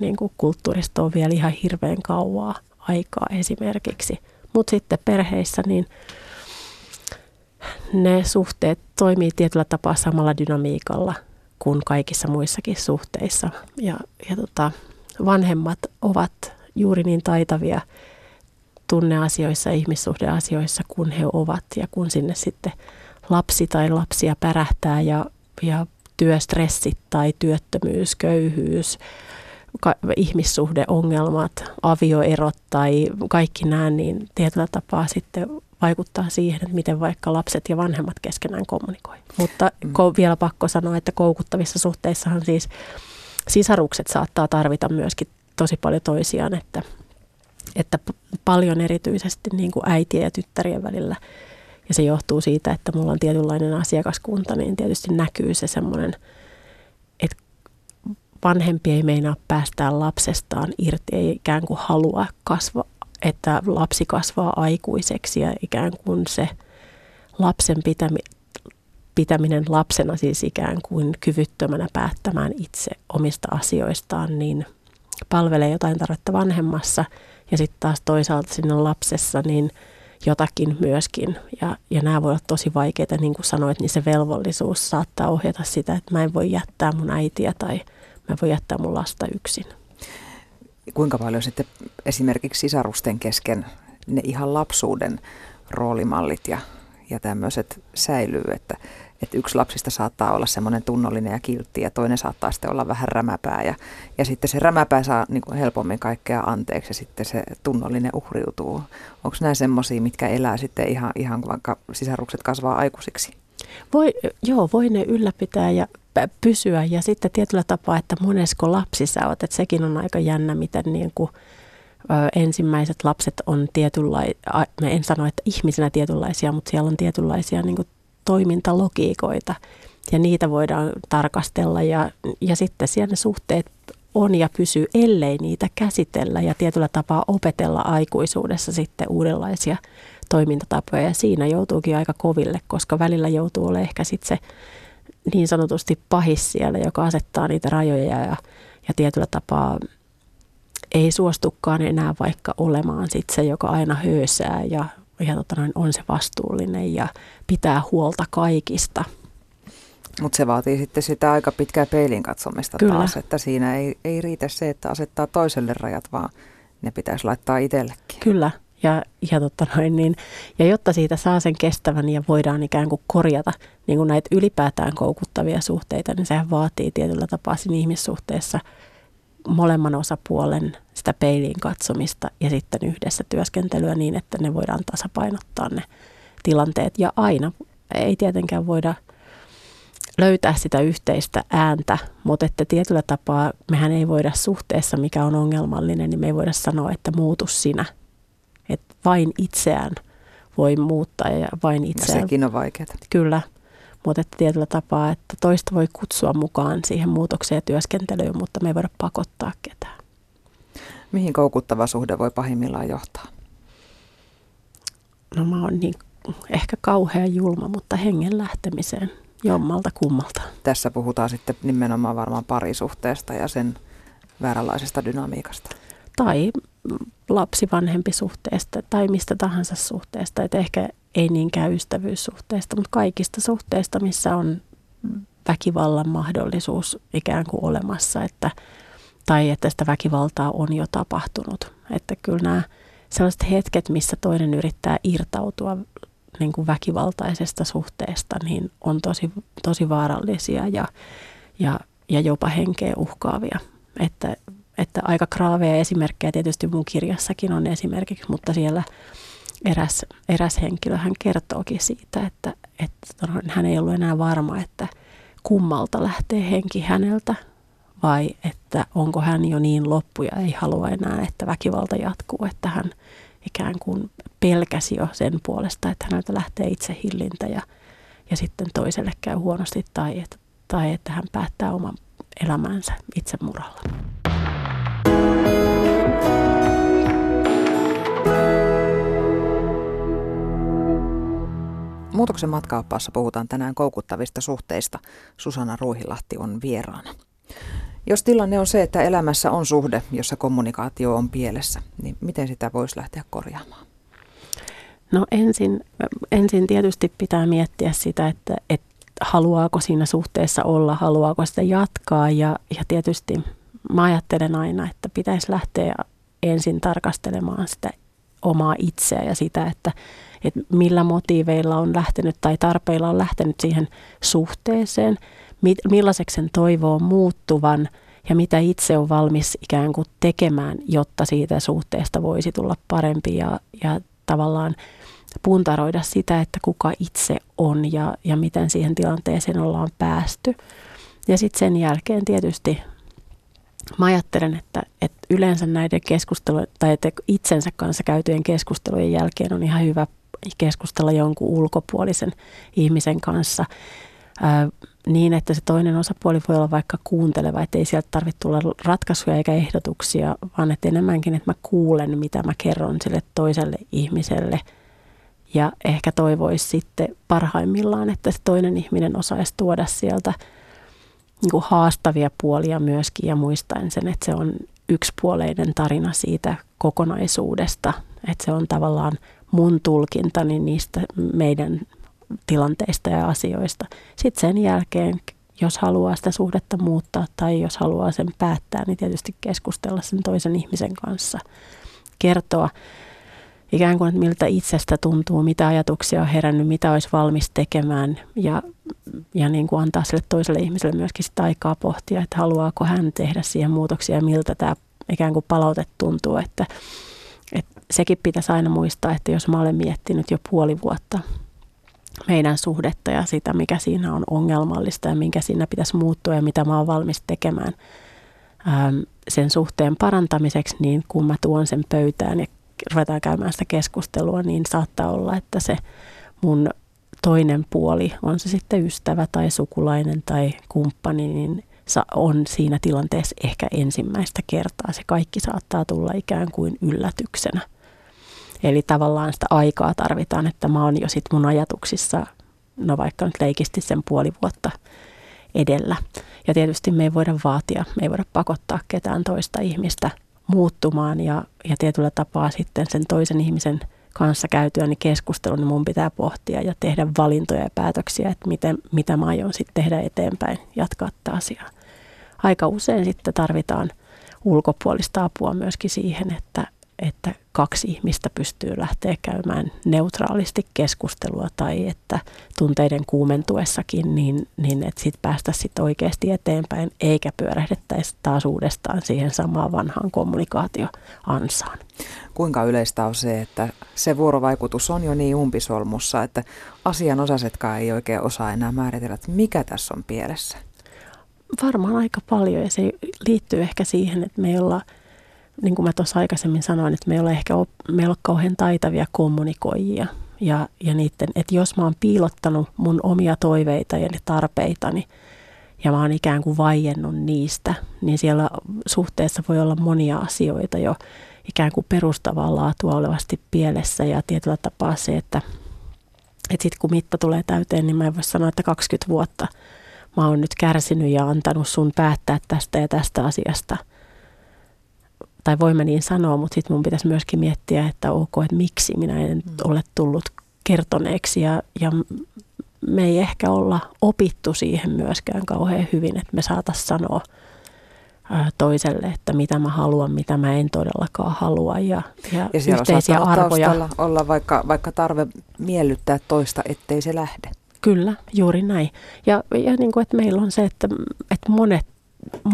niin kuin kulttuurista on vielä ihan hirveän kauaa aikaa esimerkiksi. Mutta sitten perheissä niin ne suhteet toimii tietyllä tapaa samalla dynamiikalla – kuin kaikissa muissakin suhteissa. Ja, ja tota, vanhemmat ovat juuri niin taitavia tunneasioissa, ihmissuhdeasioissa kuin he ovat. Ja kun sinne sitten lapsi tai lapsia pärähtää ja, ja työstressit tai työttömyys, köyhyys, ka- ihmissuhdeongelmat, avioerot tai kaikki nämä, niin tietyllä tapaa sitten vaikuttaa siihen, että miten vaikka lapset ja vanhemmat keskenään kommunikoi. Mutta mm. ko- vielä pakko sanoa, että koukuttavissa suhteissahan siis sisarukset saattaa tarvita myöskin tosi paljon toisiaan, että, että paljon erityisesti niin kuin äitien ja tyttärien välillä. Ja se johtuu siitä, että mulla on tietynlainen asiakaskunta, niin tietysti näkyy se semmoinen, että vanhempi ei meinaa päästää lapsestaan irti, ei ikään kuin halua kasva, että lapsi kasvaa aikuiseksi ja ikään kuin se lapsen pitämi, pitäminen lapsena siis ikään kuin kyvyttömänä päättämään itse omista asioistaan, niin palvelee jotain tarvetta vanhemmassa. Ja sitten taas toisaalta sinne lapsessa niin jotakin myöskin. Ja, ja nämä voi olla tosi vaikeita, niin kuin sanoit, niin se velvollisuus saattaa ohjata sitä, että mä en voi jättää mun äitiä tai mä en voi jättää mun lasta yksin kuinka paljon sitten esimerkiksi sisarusten kesken ne ihan lapsuuden roolimallit ja, ja tämmöiset säilyy, että, että yksi lapsista saattaa olla semmoinen tunnollinen ja kiltti ja toinen saattaa sitten olla vähän rämäpää ja, ja sitten se rämäpää saa niin kuin helpommin kaikkea anteeksi ja sitten se tunnollinen uhriutuu. Onko nämä semmoisia, mitkä elää sitten ihan, ihan vaikka sisarukset kasvaa aikuisiksi? Voi, joo, voi ne ylläpitää ja pysyä ja sitten tietyllä tapaa, että monesko lapsi sä oot, että sekin on aika jännä, miten niin kuin, ensimmäiset lapset on tietynlaisia, en sano, että ihmisenä tietynlaisia, mutta siellä on tietynlaisia niin kuin toimintalogiikoita ja niitä voidaan tarkastella ja, ja sitten siellä ne suhteet on ja pysyy, ellei niitä käsitellä ja tietyllä tapaa opetella aikuisuudessa sitten uudenlaisia toimintatapoja. Ja siinä joutuukin aika koville, koska välillä joutuu olemaan ehkä sitten se niin sanotusti pahis siellä, joka asettaa niitä rajoja ja, ja tietyllä tapaa ei suostukaan enää vaikka olemaan sit se, joka aina höysää ja, ja tota noin, on se vastuullinen ja pitää huolta kaikista. Mutta se vaatii sitten sitä aika pitkää peilin katsomista Kyllä. taas, että siinä ei, ei riitä se, että asettaa toiselle rajat, vaan ne pitäisi laittaa itsellekin. Kyllä, Ja, ja, tota noin, niin, ja jotta siitä saa sen kestävän ja voidaan ikään kuin korjata niin kuin näitä ylipäätään koukuttavia suhteita, niin sehän vaatii tietyllä tapaa siinä ihmissuhteessa molemman osapuolen sitä peiliin katsomista ja sitten yhdessä työskentelyä niin, että ne voidaan tasapainottaa ne tilanteet. Ja aina ei tietenkään voida löytää sitä yhteistä ääntä, mutta että tietyllä tapaa mehän ei voida suhteessa, mikä on ongelmallinen, niin me ei voida sanoa, että muutu sinä. Että vain itseään voi muuttaa ja vain itseään. Ja sekin on vaikeaa. Kyllä, mutta että tietyllä tapaa, että toista voi kutsua mukaan siihen muutokseen ja työskentelyyn, mutta me ei voida pakottaa ketään. Mihin koukuttava suhde voi pahimmillaan johtaa? No mä oon niin ehkä kauhea julma, mutta hengen lähtemiseen jommalta kummalta. Tässä puhutaan sitten nimenomaan varmaan parisuhteesta ja sen vääränlaisesta dynamiikasta. Tai lapsivanhempi suhteesta tai mistä tahansa suhteesta. Että ehkä ei niinkään ystävyyssuhteesta, mutta kaikista suhteista, missä on väkivallan mahdollisuus ikään kuin olemassa, että, tai että sitä väkivaltaa on jo tapahtunut. Että kyllä nämä sellaiset hetket, missä toinen yrittää irtautua niin kuin väkivaltaisesta suhteesta, niin on tosi, tosi vaarallisia ja, ja, ja jopa henkeä uhkaavia. Että, että aika kraaveja esimerkkejä tietysti mun kirjassakin on esimerkiksi, mutta siellä eräs, eräs henkilö hän kertookin siitä, että, että hän ei ollut enää varma, että kummalta lähtee henki häneltä vai että onko hän jo niin loppu ja ei halua enää, että väkivalta jatkuu, että hän ikään kuin pelkäsi jo sen puolesta, että häneltä lähtee itse hillintä ja, ja sitten toiselle käy huonosti tai, että, tai että hän päättää oman elämänsä itsemurhalla. Muutoksen matkaoppaassa puhutaan tänään koukuttavista suhteista. Susanna Ruuhilahti on vieraana. Jos tilanne on se, että elämässä on suhde, jossa kommunikaatio on pielessä, niin miten sitä voisi lähteä korjaamaan? No ensin, ensin tietysti pitää miettiä sitä, että, että haluaako siinä suhteessa olla, haluaako sitä jatkaa ja, ja tietysti mä ajattelen aina, että pitäisi lähteä ensin tarkastelemaan sitä omaa itseä ja sitä, että, että millä motiiveilla on lähtenyt tai tarpeilla on lähtenyt siihen suhteeseen, millaiseksi sen toivoo muuttuvan ja mitä itse on valmis ikään kuin tekemään, jotta siitä suhteesta voisi tulla parempi ja, ja tavallaan puntaroida sitä, että kuka itse on ja, ja miten siihen tilanteeseen ollaan päästy. Ja sitten sen jälkeen tietysti mä ajattelen, että, että yleensä näiden keskustelujen tai että itsensä kanssa käytyjen keskustelujen jälkeen on ihan hyvä keskustella jonkun ulkopuolisen ihmisen kanssa. Ää, niin, että se toinen osapuoli voi olla vaikka kuunteleva, että ei sieltä tarvitse tulla ratkaisuja eikä ehdotuksia, vaan että enemmänkin, että mä kuulen, mitä mä kerron sille toiselle ihmiselle – ja ehkä toivoisi sitten parhaimmillaan, että se toinen ihminen osaisi tuoda sieltä niin kuin haastavia puolia myöskin ja muistaen sen, että se on yksipuoleinen tarina siitä kokonaisuudesta. Että se on tavallaan mun tulkintani niistä meidän tilanteista ja asioista. Sitten sen jälkeen, jos haluaa sitä suhdetta muuttaa tai jos haluaa sen päättää, niin tietysti keskustella sen toisen ihmisen kanssa. Kertoa ikään kuin, että miltä itsestä tuntuu, mitä ajatuksia on herännyt, mitä olisi valmis tekemään ja, ja niin kuin antaa sille toiselle ihmiselle myöskin sitä aikaa pohtia, että haluaako hän tehdä siihen muutoksia ja miltä tämä ikään kuin palaute tuntuu, että, että sekin pitäisi aina muistaa, että jos mä olen miettinyt jo puoli vuotta meidän suhdetta ja sitä, mikä siinä on ongelmallista ja minkä siinä pitäisi muuttua ja mitä mä oon valmis tekemään sen suhteen parantamiseksi, niin kun mä tuon sen pöytään ja ruvetaan käymään sitä keskustelua, niin saattaa olla, että se mun toinen puoli, on se sitten ystävä tai sukulainen tai kumppani, niin on siinä tilanteessa ehkä ensimmäistä kertaa. Se kaikki saattaa tulla ikään kuin yllätyksenä. Eli tavallaan sitä aikaa tarvitaan, että mä oon jo sit mun ajatuksissa, no vaikka nyt leikisti sen puoli vuotta edellä. Ja tietysti me ei voida vaatia, me ei voida pakottaa ketään toista ihmistä muuttumaan ja, ja tietyllä tapaa sitten sen toisen ihmisen kanssa käytyäni niin keskustelun, niin mun pitää pohtia ja tehdä valintoja ja päätöksiä, että miten, mitä mä aion sitten tehdä eteenpäin, jatkaa tätä asiaa. Aika usein sitten tarvitaan ulkopuolista apua myöskin siihen, että, että kaksi ihmistä pystyy lähteä käymään neutraalisti keskustelua tai että tunteiden kuumentuessakin, niin, niin että sitten päästä sitten oikeasti eteenpäin, eikä pyörähdettäisi taas uudestaan siihen samaan vanhaan kommunikaatioansaan. Kuinka yleistä on se, että se vuorovaikutus on jo niin umpisolmussa, että asianosaisetkaan ei oikein osaa enää määritellä, että mikä tässä on pielessä? Varmaan aika paljon ja se liittyy ehkä siihen, että me ei olla – niin kuin mä tuossa aikaisemmin sanoin, että me ei ole ehkä op, me ei ole kauhean taitavia kommunikoijia. Ja, ja niiden, että jos mä oon piilottanut mun omia toiveita ja tarpeitani ja mä oon ikään kuin vaiennut niistä, niin siellä suhteessa voi olla monia asioita jo ikään kuin perustavaa laatua olevasti pielessä ja tietyllä tapaa se, että, että sitten kun mitta tulee täyteen, niin mä en voi sanoa, että 20 vuotta mä oon nyt kärsinyt ja antanut sun päättää tästä ja tästä asiasta – tai voimme niin sanoa, mutta sitten mun pitäisi myöskin miettiä, että ok, että miksi minä en mm. ole tullut kertoneeksi ja, ja me ei ehkä olla opittu siihen myöskään kauhean hyvin, että me saataisiin sanoa toiselle, että mitä mä haluan, mitä mä en todellakaan halua ja, ja, ja yhteisiä arvoja. olla vaikka, vaikka tarve miellyttää toista, ettei se lähde. Kyllä, juuri näin. Ja, ja niin kuin, että meillä on se, että, että monet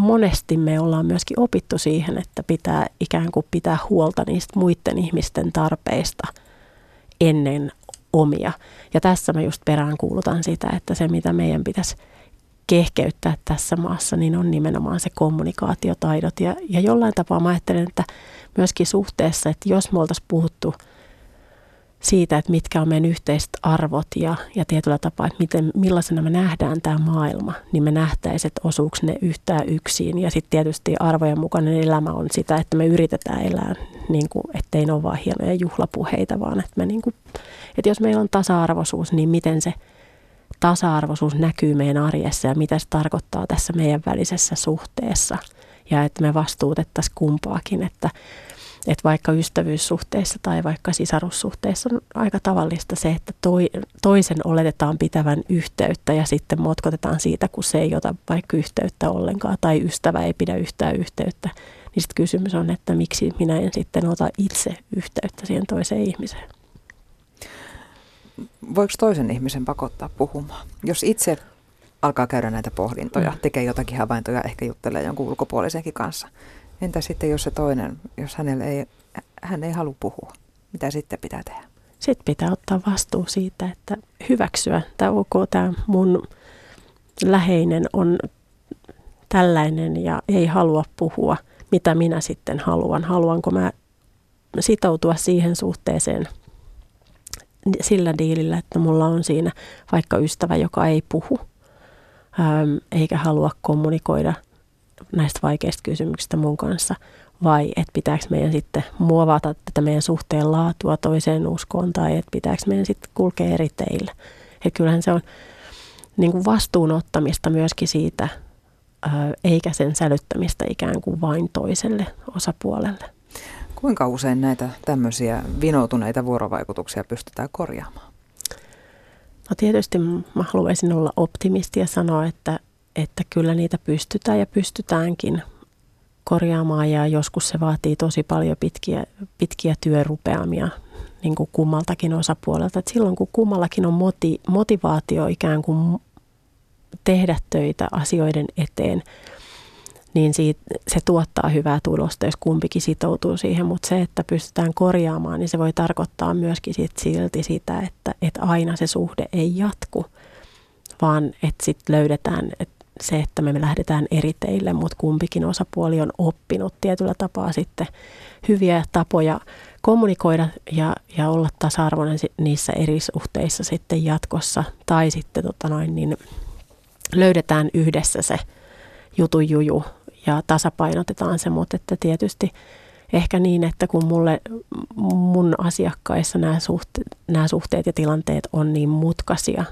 monesti me ollaan myöskin opittu siihen, että pitää ikään kuin pitää huolta niistä muiden ihmisten tarpeista ennen omia. Ja tässä mä just perään kuulutan sitä, että se mitä meidän pitäisi kehkeyttää tässä maassa, niin on nimenomaan se kommunikaatiotaidot. Ja, ja jollain tapaa mä ajattelen, että myöskin suhteessa, että jos me oltaisiin puhuttu – siitä, että mitkä on meidän yhteiset arvot ja, ja tietyllä tapaa, että miten, millaisena me nähdään tämä maailma, niin me nähtäisiin, että osuuko ne yhtään yksin. Ja sitten tietysti arvojen mukainen elämä on sitä, että me yritetään elää, niin kuin, ettei ne ole vain hienoja juhlapuheita, vaan että, me niin kuin, että jos meillä on tasa-arvoisuus, niin miten se tasa-arvoisuus näkyy meidän arjessa ja mitä se tarkoittaa tässä meidän välisessä suhteessa. Ja että me vastuutettaisiin kumpaakin, että että vaikka ystävyyssuhteissa tai vaikka sisarussuhteissa on aika tavallista se, että toi, toisen oletetaan pitävän yhteyttä ja sitten motkotetaan siitä, kun se ei ota vaikka yhteyttä ollenkaan tai ystävä ei pidä yhtään yhteyttä. Niin sitten kysymys on, että miksi minä en sitten ota itse yhteyttä siihen toiseen ihmiseen. Voiko toisen ihmisen pakottaa puhumaan? Jos itse alkaa käydä näitä pohdintoja, mm. tekee jotakin havaintoja, ehkä juttelee jonkun ulkopuolisenkin kanssa – Entä sitten, jos se toinen, jos hänelle ei, hän ei halua puhua, mitä sitten pitää tehdä? Sitten pitää ottaa vastuu siitä, että hyväksyä, että ok, tämä mun läheinen on tällainen ja ei halua puhua, mitä minä sitten haluan. Haluanko mä sitoutua siihen suhteeseen sillä diilillä, että mulla on siinä vaikka ystävä, joka ei puhu, eikä halua kommunikoida – näistä vaikeista kysymyksistä mun kanssa, vai että pitääkö meidän sitten muovata tätä meidän suhteen laatua toiseen uskoon, tai että pitääkö meidän sitten kulkea eri teillä. Ja kyllähän se on niin kuin vastuunottamista myöskin siitä, eikä sen sälyttämistä ikään kuin vain toiselle osapuolelle. Kuinka usein näitä tämmöisiä vinoutuneita vuorovaikutuksia pystytään korjaamaan? No tietysti mä haluaisin olla optimisti ja sanoa, että että kyllä niitä pystytään ja pystytäänkin korjaamaan ja joskus se vaatii tosi paljon pitkiä, pitkiä työrupeamia niin kuin kummaltakin osapuolelta. Et silloin kun kummallakin on moti, motivaatio ikään kuin tehdä töitä asioiden eteen, niin siitä, se tuottaa hyvää tulosta, jos kumpikin sitoutuu siihen. Mutta se, että pystytään korjaamaan, niin se voi tarkoittaa myöskin sit silti sitä, että, että aina se suhde ei jatku, vaan että sitten löydetään, että se, että me lähdetään eri teille, mutta kumpikin osapuoli on oppinut tietyllä tapaa sitten hyviä tapoja kommunikoida ja, ja olla tasa-arvoinen niissä eri suhteissa sitten jatkossa. Tai sitten tota noin, niin löydetään yhdessä se juju ja tasapainotetaan se, mutta että tietysti ehkä niin, että kun mulle, mun asiakkaissa nämä, suhte, nämä suhteet ja tilanteet on niin mutkasia,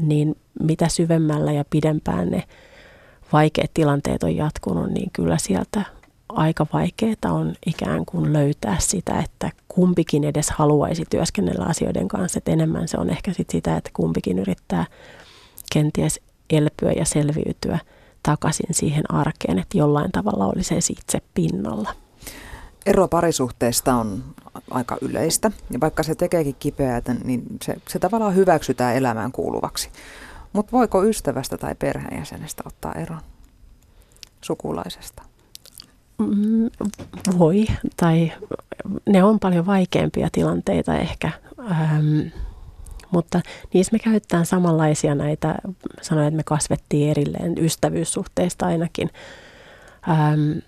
niin mitä syvemmällä ja pidempään ne vaikeat tilanteet on jatkunut, niin kyllä sieltä aika vaikeaa on ikään kuin löytää sitä, että kumpikin edes haluaisi työskennellä asioiden kanssa. Että enemmän se on ehkä sit sitä, että kumpikin yrittää kenties elpyä ja selviytyä takaisin siihen arkeen, että jollain tavalla olisi itse pinnalla. Ero parisuhteesta on aika yleistä ja vaikka se tekeekin kipeää, niin se, se tavallaan hyväksytään elämään kuuluvaksi. Mutta voiko ystävästä tai perheenjäsenestä ottaa eron sukulaisesta? Mm, voi, tai ne on paljon vaikeampia tilanteita ehkä, ähm, mutta niissä me käytetään samanlaisia näitä, sanoin, että me kasvettiin erilleen ystävyyssuhteista ainakin. Ähm,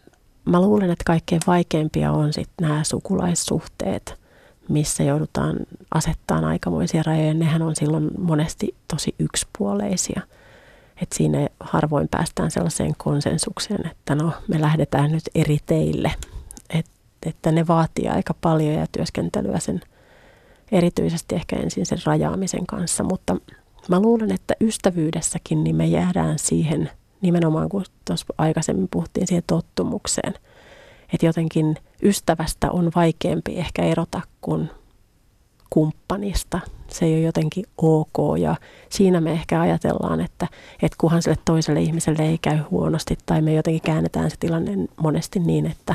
mä luulen, että kaikkein vaikeimpia on sitten nämä sukulaissuhteet, missä joudutaan asettamaan aikamoisia rajoja. Nehän on silloin monesti tosi yksipuoleisia. Et siinä harvoin päästään sellaiseen konsensukseen, että no me lähdetään nyt eri teille. Et, että ne vaatii aika paljon ja työskentelyä sen erityisesti ehkä ensin sen rajaamisen kanssa. Mutta mä luulen, että ystävyydessäkin niin me jäädään siihen nimenomaan, kun tuossa aikaisemmin puhuttiin siihen tottumukseen. Että jotenkin ystävästä on vaikeampi ehkä erota kuin kumppanista. Se ei ole jotenkin ok ja siinä me ehkä ajatellaan, että, että kunhan sille toiselle ihmiselle ei käy huonosti tai me jotenkin käännetään se tilanne monesti niin, että,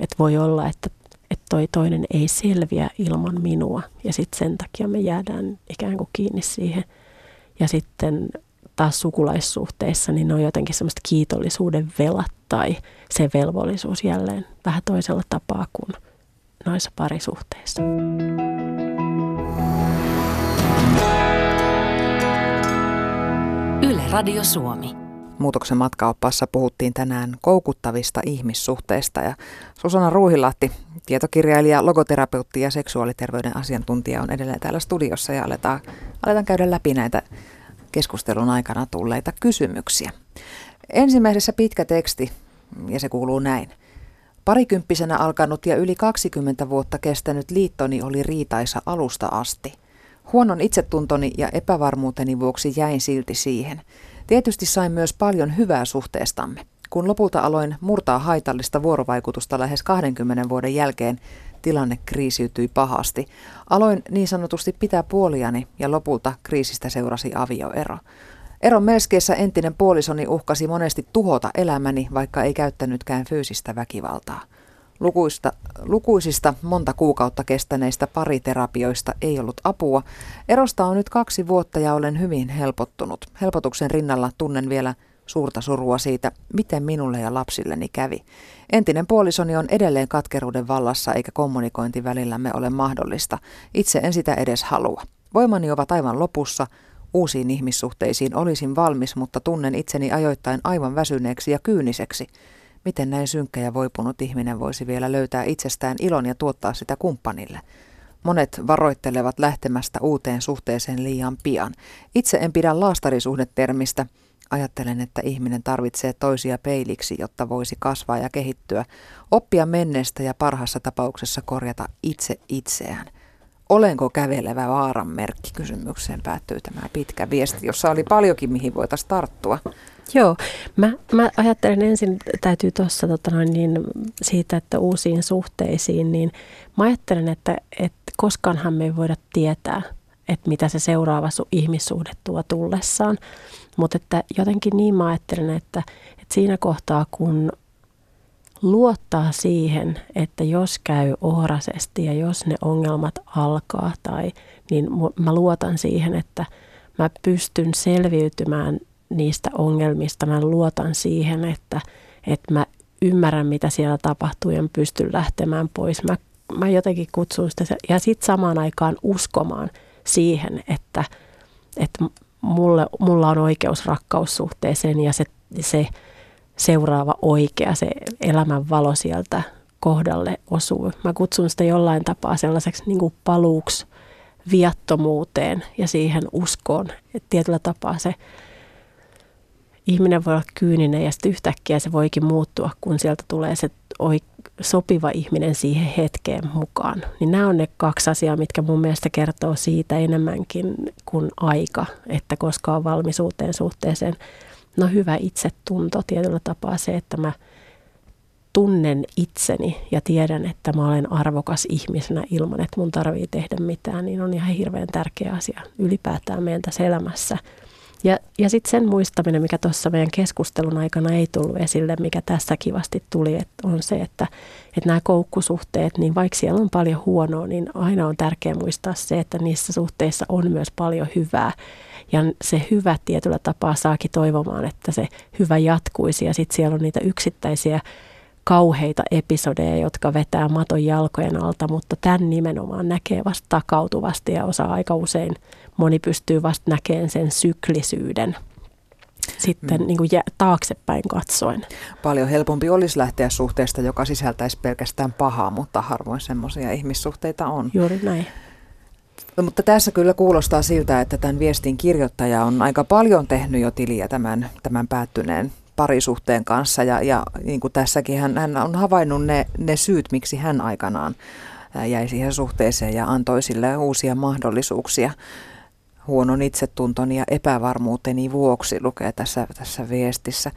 että voi olla, että, että toi toinen ei selviä ilman minua ja sitten sen takia me jäädään ikään kuin kiinni siihen. Ja sitten taas sukulaissuhteissa, niin ne on jotenkin semmoista kiitollisuuden velat tai se velvollisuus jälleen vähän toisella tapaa kuin noissa parisuhteissa. Yle Radio Suomi. Muutoksen matkaoppaassa puhuttiin tänään koukuttavista ihmissuhteista ja Susanna Ruuhilahti, tietokirjailija, logoterapeutti ja seksuaaliterveyden asiantuntija on edelleen täällä studiossa ja aletaan, aletaan käydä läpi näitä keskustelun aikana tulleita kysymyksiä. Ensimmäisessä pitkä teksti, ja se kuuluu näin. Parikymppisenä alkanut ja yli 20 vuotta kestänyt liittoni oli riitaisa alusta asti. Huonon itsetuntoni ja epävarmuuteni vuoksi jäin silti siihen. Tietysti sain myös paljon hyvää suhteestamme. Kun lopulta aloin murtaa haitallista vuorovaikutusta lähes 20 vuoden jälkeen, tilanne kriisiytyi pahasti. Aloin niin sanotusti pitää puoliani ja lopulta kriisistä seurasi avioero. Eron melskeessä entinen puolisoni uhkasi monesti tuhota elämäni, vaikka ei käyttänytkään fyysistä väkivaltaa. Lukuista, lukuisista monta kuukautta kestäneistä pariterapioista ei ollut apua. Erosta on nyt kaksi vuotta ja olen hyvin helpottunut. Helpotuksen rinnalla tunnen vielä suurta surua siitä, miten minulle ja lapsilleni kävi. Entinen puolisoni on edelleen katkeruuden vallassa eikä kommunikointi välillämme ole mahdollista. Itse en sitä edes halua. Voimani ovat aivan lopussa. Uusiin ihmissuhteisiin olisin valmis, mutta tunnen itseni ajoittain aivan väsyneeksi ja kyyniseksi. Miten näin synkkä ja voipunut ihminen voisi vielä löytää itsestään ilon ja tuottaa sitä kumppanille? Monet varoittelevat lähtemästä uuteen suhteeseen liian pian. Itse en pidä laastarisuhdetermistä. Ajattelen, että ihminen tarvitsee toisia peiliksi, jotta voisi kasvaa ja kehittyä, oppia menneestä ja parhaassa tapauksessa korjata itse itseään. Olenko kävelevä vaaran merkki? Kysymykseen päättyy tämä pitkä viesti, jossa oli paljonkin, mihin voitaisiin tarttua. Joo, mä, mä ajattelen ensin, täytyy tuossa tota niin, siitä, että uusiin suhteisiin, niin mä ajattelen, että, että koskaanhan me ei voida tietää, että mitä se seuraava su- ihmissuhde tuo tullessaan. Mutta että jotenkin niin mä ajattelen, että, että siinä kohtaa kun luottaa siihen, että jos käy ohrasesti ja jos ne ongelmat alkaa, tai, niin mä luotan siihen, että mä pystyn selviytymään niistä ongelmista. Mä luotan siihen, että, että mä ymmärrän, mitä siellä tapahtuu ja pystyn lähtemään pois. Mä, mä jotenkin kutsun sitä ja sitten samaan aikaan uskomaan siihen, että, että mulle, mulla on oikeus rakkaussuhteeseen ja se, se seuraava oikea, se elämän valo sieltä kohdalle osuu. Mä kutsun sitä jollain tapaa sellaiseksi niin kuin paluuksi viattomuuteen ja siihen uskoon. Että tietyllä tapaa se ihminen voi olla kyyninen ja sitten yhtäkkiä se voikin muuttua, kun sieltä tulee se sopiva ihminen siihen hetkeen mukaan. Niin nämä on ne kaksi asiaa, mitkä mun mielestä kertoo siitä enemmänkin kuin aika, että koska on valmiisuuteen suhteeseen. No hyvä itsetunto tietyllä tapaa se, että mä tunnen itseni ja tiedän, että mä olen arvokas ihmisenä ilman, että mun tarvii tehdä mitään, niin on ihan hirveän tärkeä asia ylipäätään meidän tässä elämässä – Ja, ja sitten sen muistaminen, mikä tuossa meidän keskustelun aikana ei tullut esille, mikä tässä kivasti tuli, että on se, että, että nämä koukkusuhteet, niin vaikka siellä on paljon huonoa, niin aina on tärkeää muistaa se, että niissä suhteissa on myös paljon hyvää. Ja se hyvä tietyllä tapaa saakin toivomaan, että se hyvä jatkuisi ja sitten siellä on niitä yksittäisiä kauheita episodeja, jotka vetää maton jalkojen alta, mutta tämän nimenomaan näkee vasta takautuvasti ja osa aika usein moni pystyy vasta näkemään sen syklisyyden sitten mm. niin kuin taaksepäin katsoen. Paljon helpompi olisi lähteä suhteesta, joka sisältäisi pelkästään pahaa, mutta harvoin semmoisia ihmissuhteita on. Juuri näin. No, mutta tässä kyllä kuulostaa siltä, että tämän viestin kirjoittaja on aika paljon tehnyt jo tiliä tämän, tämän päättyneen parisuhteen kanssa ja, ja niin kuin tässäkin hän, hän on havainnut ne, ne syyt, miksi hän aikanaan jäi siihen suhteeseen ja antoi sille uusia mahdollisuuksia huonon itsetuntoni ja epävarmuuteni vuoksi, lukee tässä, tässä viestissä.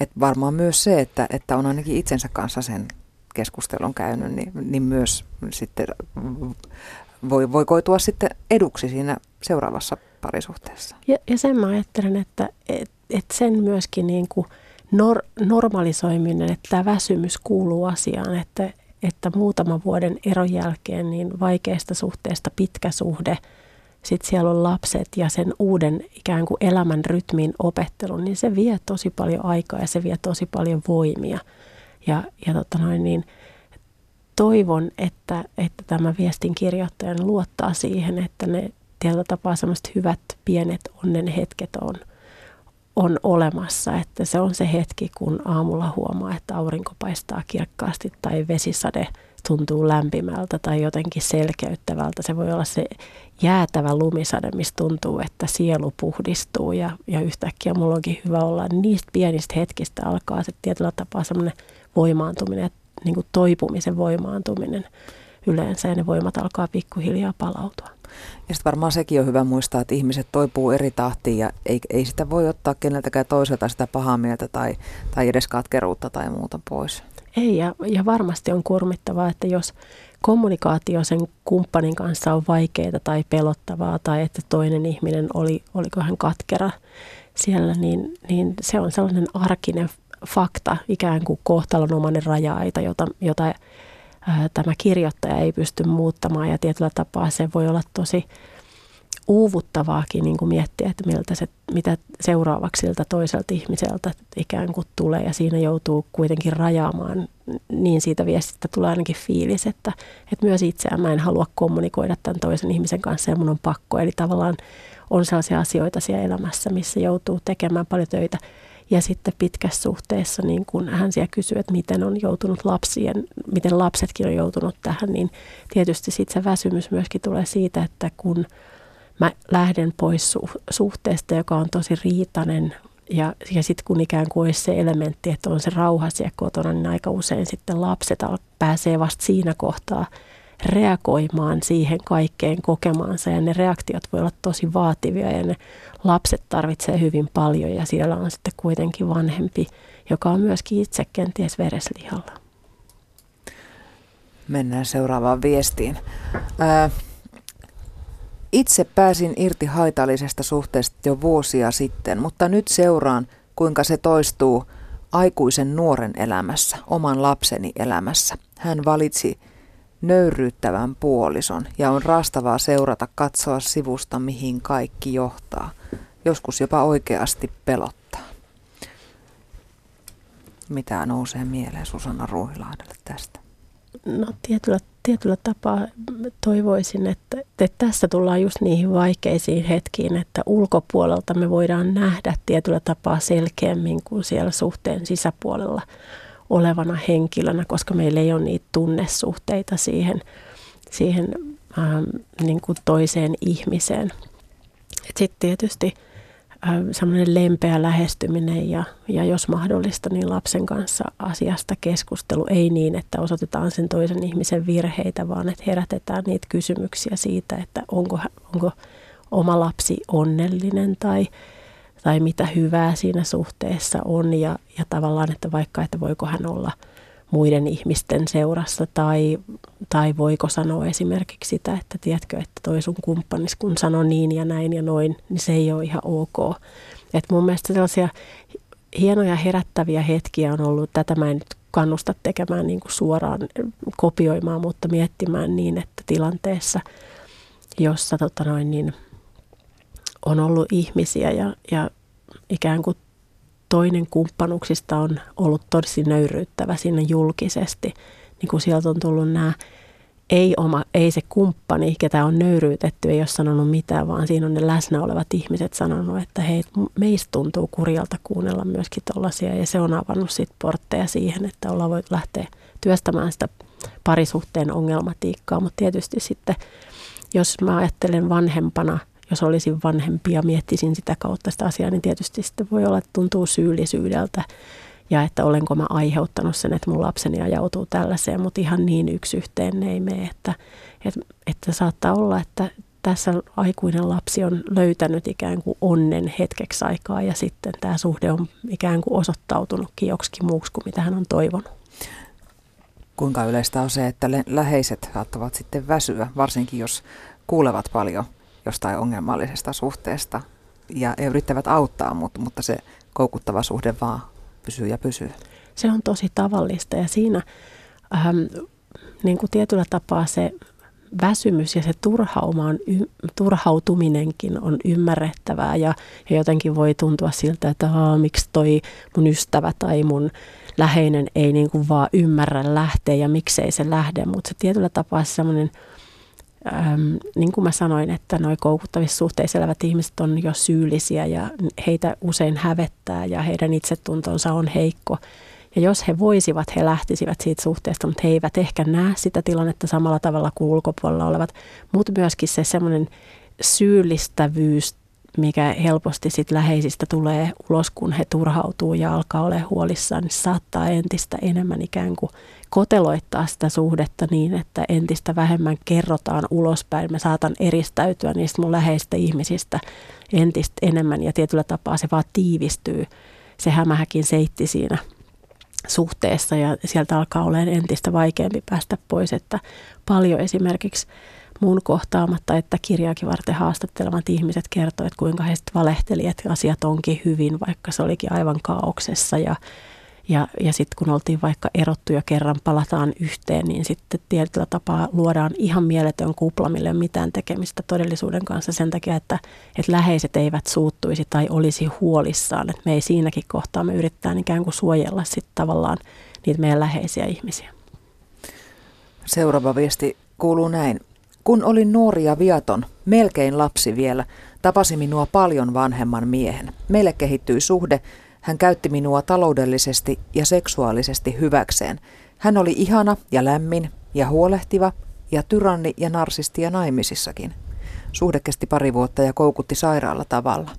Et varmaan myös se, että, että on ainakin itsensä kanssa sen keskustelun käynyt, niin, niin myös sitten voi, voi koitua sitten eduksi siinä seuraavassa parisuhteessa. Ja, ja sen mä ajattelen, että et, et sen myöskin niin kuin nor, normalisoiminen, että tämä väsymys kuuluu asiaan, että, että muutaman vuoden eron jälkeen niin vaikeasta suhteesta pitkä suhde, sitten siellä on lapset ja sen uuden ikään kuin elämän rytmin opettelu, niin se vie tosi paljon aikaa ja se vie tosi paljon voimia. Ja, ja tota noin, niin toivon, että, että tämä viestin kirjoittajan luottaa siihen, että ne tietyllä tapaa semmoiset hyvät pienet onnen hetket on, on olemassa. Että se on se hetki, kun aamulla huomaa, että aurinko paistaa kirkkaasti tai vesisade tuntuu lämpimältä tai jotenkin selkeyttävältä. Se voi olla se jäätävä lumisade, missä tuntuu, että sielu puhdistuu ja, ja yhtäkkiä mulla onkin hyvä olla. Niistä pienistä hetkistä alkaa se tietyllä tapaa semmoinen voimaantuminen, niin kuin toipumisen voimaantuminen yleensä ja ne voimat alkaa pikkuhiljaa palautua. Ja sitten varmaan sekin on hyvä muistaa, että ihmiset toipuu eri tahtiin ja ei, ei sitä voi ottaa keneltäkään toiselta sitä pahaa mieltä tai, tai edes katkeruutta tai muuta pois. Ei, ja, ja varmasti on kurmittavaa, että jos kommunikaatio sen kumppanin kanssa on vaikeaa tai pelottavaa tai että toinen ihminen oli, oliko hän katkera siellä, niin, niin se on sellainen arkinen fakta, ikään kuin kohtalonomainen raja-aita, jota, jota ää, tämä kirjoittaja ei pysty muuttamaan ja tietyllä tapaa se voi olla tosi uuvuttavaakin niin kuin miettiä, että miltä se, mitä seuraavaksi siltä toiselta ihmiseltä ikään kuin tulee ja siinä joutuu kuitenkin rajaamaan, niin siitä viestistä tulee ainakin fiilis, että, että myös itseään mä en halua kommunikoida tämän toisen ihmisen kanssa ja mun on pakko. Eli tavallaan on sellaisia asioita siellä elämässä, missä joutuu tekemään paljon töitä. Ja sitten pitkässä suhteessa, niin kun hän siellä kysyy, että miten on joutunut lapsien, miten lapsetkin on joutunut tähän, niin tietysti sitten se väsymys myöskin tulee siitä, että kun – mä lähden pois su- suhteesta, joka on tosi riitainen. Ja, ja sitten kun ikään kuin olisi se elementti, että on se rauha siellä kotona, niin aika usein sitten lapset pääsee vasta siinä kohtaa reagoimaan siihen kaikkeen kokemaansa. Ja ne reaktiot voi olla tosi vaativia ja ne lapset tarvitsee hyvin paljon ja siellä on sitten kuitenkin vanhempi, joka on myöskin itse kenties vereslihalla. Mennään seuraavaan viestiin. Ää, itse pääsin irti haitallisesta suhteesta jo vuosia sitten, mutta nyt seuraan, kuinka se toistuu aikuisen nuoren elämässä, oman lapseni elämässä. Hän valitsi nöyryyttävän puolison ja on rastavaa seurata katsoa sivusta, mihin kaikki johtaa. Joskus jopa oikeasti pelottaa. Mitä nousee mieleen Susanna Ruuhilahdelle tästä? No tietyllä, tietyllä tapaa toivoisin, että, että tässä tullaan just niihin vaikeisiin hetkiin, että ulkopuolelta me voidaan nähdä tietyllä tapaa selkeämmin kuin siellä suhteen sisäpuolella olevana henkilönä, koska meillä ei ole niitä tunnesuhteita siihen, siihen ähm, niin kuin toiseen ihmiseen. Sitten tietysti – semmoinen lempeä lähestyminen ja, ja jos mahdollista, niin lapsen kanssa asiasta keskustelu. Ei niin, että osoitetaan sen toisen ihmisen virheitä, vaan että herätetään niitä kysymyksiä siitä, että onko, onko oma lapsi onnellinen tai, tai mitä hyvää siinä suhteessa on ja, ja tavallaan, että vaikka, että voiko hän olla muiden ihmisten seurassa tai, tai voiko sanoa esimerkiksi sitä, että tiedätkö, että toi sun kumppanis kun sanoo niin ja näin ja noin, niin se ei ole ihan ok. Et mun mielestä sellaisia hienoja herättäviä hetkiä on ollut, tätä mä en nyt kannusta tekemään niin kuin suoraan kopioimaan, mutta miettimään niin, että tilanteessa, jossa tota noin, niin on ollut ihmisiä ja, ja ikään kuin toinen kumppanuksista on ollut tosi nöyryyttävä sinne julkisesti, niin kun sieltä on tullut nämä ei, oma, ei se kumppani, ketä on nöyryytetty, ei ole sanonut mitään, vaan siinä on ne läsnä olevat ihmiset sanonut, että hei, meistä tuntuu kurjalta kuunnella myöskin tuollaisia. Ja se on avannut sitten portteja siihen, että ollaan voitu lähteä työstämään sitä parisuhteen ongelmatiikkaa. Mutta tietysti sitten, jos mä ajattelen vanhempana, jos olisin vanhempi ja miettisin sitä kautta sitä asiaa, niin tietysti sitten voi olla, että tuntuu syyllisyydeltä ja että olenko mä aiheuttanut sen, että mun lapseni ajautuu tällaiseen, mutta ihan niin yksi yhteen ne ei mene, että, että, että saattaa olla, että tässä aikuinen lapsi on löytänyt ikään kuin onnen hetkeksi aikaa ja sitten tämä suhde on ikään kuin osoittautunutkin joksikin muuksi kuin mitä hän on toivonut. Kuinka yleistä on se, että läheiset saattavat sitten väsyä, varsinkin jos kuulevat paljon jostain ongelmallisesta suhteesta ja yrittävät auttaa, mutta, mutta se koukuttava suhde vaan pysyy ja pysyy. Se on tosi tavallista ja siinä ähm, niin kuin tietyllä tapaa se väsymys ja se turhauma on, y, turhautuminenkin on ymmärrettävää ja, ja jotenkin voi tuntua siltä, että Aa, miksi toi mun ystävä tai mun läheinen ei niin kuin vaan ymmärrä lähteä ja miksei se lähde, mutta se tietyllä tapaa semmoinen ähm, niin kuin mä sanoin, että nuo koukuttavissa suhteissa elävät ihmiset on jo syyllisiä ja heitä usein hävettää ja heidän itsetuntonsa on heikko. Ja jos he voisivat, he lähtisivät siitä suhteesta, mutta he eivät ehkä näe sitä tilannetta samalla tavalla kuin ulkopuolella olevat. Mutta myöskin se semmoinen syyllistävyys mikä helposti sit läheisistä tulee ulos, kun he turhautuu ja alkaa olla huolissaan, niin saattaa entistä enemmän ikään kuin koteloittaa sitä suhdetta niin, että entistä vähemmän kerrotaan ulospäin. Mä saatan eristäytyä niistä mun läheistä ihmisistä entistä enemmän ja tietyllä tapaa se vaan tiivistyy. Se hämähäkin seitti siinä suhteessa ja sieltä alkaa olemaan entistä vaikeampi päästä pois, että paljon esimerkiksi mun kohtaamatta, että kirjaakin varten haastattelemat ihmiset kertoivat, kuinka he sitten valehteli, että asiat onkin hyvin, vaikka se olikin aivan kaauksessa. Ja, ja, ja sitten kun oltiin vaikka erottu ja kerran palataan yhteen, niin sitten tietyllä tapaa luodaan ihan mieletön kupla, mille mitään tekemistä todellisuuden kanssa sen takia, että, että läheiset eivät suuttuisi tai olisi huolissaan. Että me ei siinäkin kohtaa, me yritetään ikään kuin suojella sitten tavallaan niitä meidän läheisiä ihmisiä. Seuraava viesti kuuluu näin. Kun olin nuori ja viaton, melkein lapsi vielä, tapasi minua paljon vanhemman miehen. Meille kehittyi suhde, hän käytti minua taloudellisesti ja seksuaalisesti hyväkseen. Hän oli ihana ja lämmin ja huolehtiva ja tyranni ja narsisti ja naimisissakin. Suhde kesti pari vuotta ja koukutti sairaalla tavalla.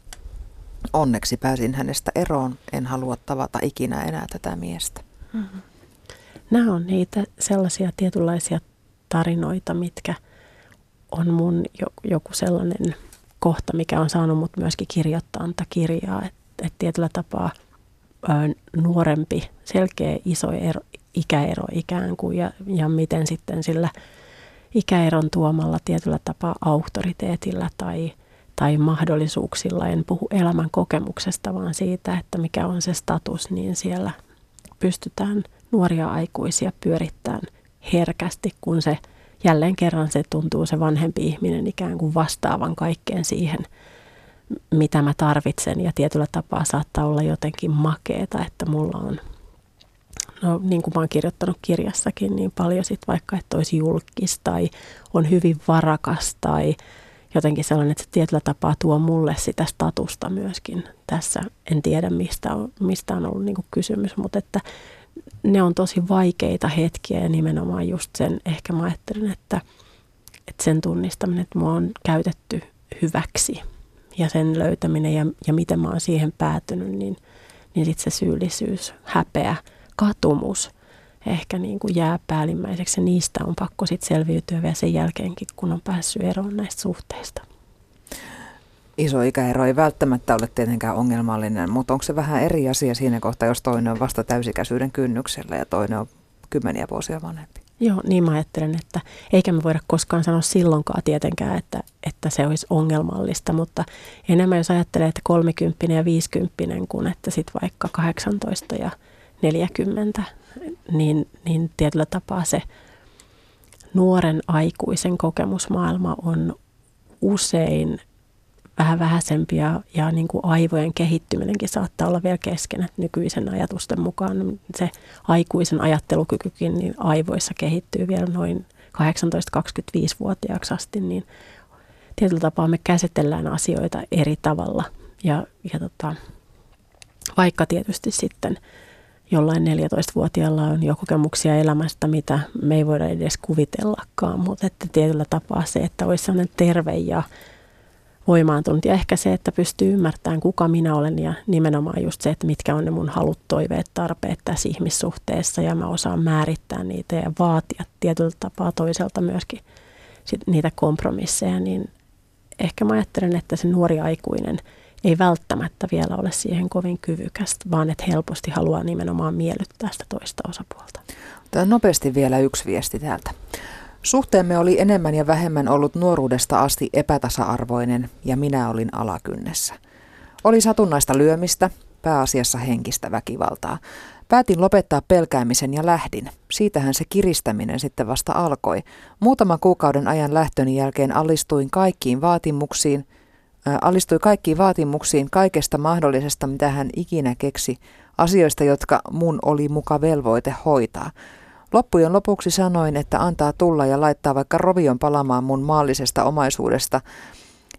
Onneksi pääsin hänestä eroon, en halua tavata ikinä enää tätä miestä. Mm-hmm. Nämä on niitä sellaisia tietynlaisia tarinoita, mitkä – on mun joku sellainen kohta, mikä on saanut mut myöskin kirjoittaa antaa kirjaa, että et tietyllä tapaa nuorempi, selkeä iso ero, ikäero ikään kuin ja, ja miten sitten sillä ikäeron tuomalla tietyllä tapaa auktoriteetilla tai, tai mahdollisuuksilla, en puhu elämän kokemuksesta, vaan siitä, että mikä on se status, niin siellä pystytään nuoria aikuisia pyörittämään herkästi, kun se – jälleen kerran se tuntuu se vanhempi ihminen ikään kuin vastaavan kaikkeen siihen, mitä mä tarvitsen. Ja tietyllä tapaa saattaa olla jotenkin makeeta, että mulla on, no niin kuin mä oon kirjoittanut kirjassakin, niin paljon sit vaikka, että olisi julkis tai on hyvin varakas tai jotenkin sellainen, että se tietyllä tapaa tuo mulle sitä statusta myöskin tässä. En tiedä, mistä on, mistä on ollut niin kysymys, mutta että ne on tosi vaikeita hetkiä ja nimenomaan just sen, ehkä mä ajattelen, että, että sen tunnistaminen, että mua on käytetty hyväksi ja sen löytäminen ja, ja miten mä oon siihen päätynyt, niin, niin sitten se syyllisyys, häpeä, katumus ehkä niin kuin jää päällimmäiseksi niistä on pakko sitten selviytyä vielä sen jälkeenkin, kun on päässyt eroon näistä suhteista iso ikäero ei välttämättä ole tietenkään ongelmallinen, mutta onko se vähän eri asia siinä kohtaa, jos toinen on vasta täysikäisyyden kynnyksellä ja toinen on kymmeniä vuosia vanhempi. Joo, niin mä ajattelen, että eikä me voida koskaan sanoa silloinkaan tietenkään, että, että se olisi ongelmallista, mutta enemmän jos ajattelee, että 30 ja 50 kuin että sitten vaikka 18 ja 40, niin, niin tietyllä tapaa se nuoren aikuisen kokemusmaailma on usein vähän vähäisempi ja, ja niin kuin aivojen kehittyminenkin saattaa olla vielä kesken. Että nykyisen ajatusten mukaan se aikuisen ajattelukykykin niin aivoissa kehittyy vielä noin 18-25-vuotiaaksi asti, niin tietyllä tapaa me käsitellään asioita eri tavalla. Ja, ja tota, vaikka tietysti sitten jollain 14-vuotiaalla on jo kokemuksia elämästä, mitä me ei voida edes kuvitellakaan, mutta että tietyllä tapaa se, että olisi sellainen terve ja voimaantunut ja ehkä se, että pystyy ymmärtämään, kuka minä olen ja nimenomaan just se, että mitkä on ne mun halut, toiveet, tarpeet tässä ihmissuhteessa ja mä osaan määrittää niitä ja vaatia tietyllä tapaa toiselta myöskin sit niitä kompromisseja, niin ehkä mä ajattelen, että se nuori aikuinen ei välttämättä vielä ole siihen kovin kyvykästä, vaan että helposti haluaa nimenomaan miellyttää sitä toista osapuolta. Tämä nopeasti vielä yksi viesti täältä. Suhteemme oli enemmän ja vähemmän ollut nuoruudesta asti epätasa-arvoinen ja minä olin alakynnessä. Oli satunnaista lyömistä, pääasiassa henkistä väkivaltaa. Päätin lopettaa pelkäämisen ja lähdin. Siitähän se kiristäminen sitten vasta alkoi. Muutaman kuukauden ajan lähtöni jälkeen alistuin kaikkiin vaatimuksiin, äh, alistui kaikkiin vaatimuksiin kaikesta mahdollisesta, mitä hän ikinä keksi, asioista, jotka mun oli muka velvoite hoitaa. Loppujen lopuksi sanoin, että antaa tulla ja laittaa vaikka rovion palamaan mun maallisesta omaisuudesta.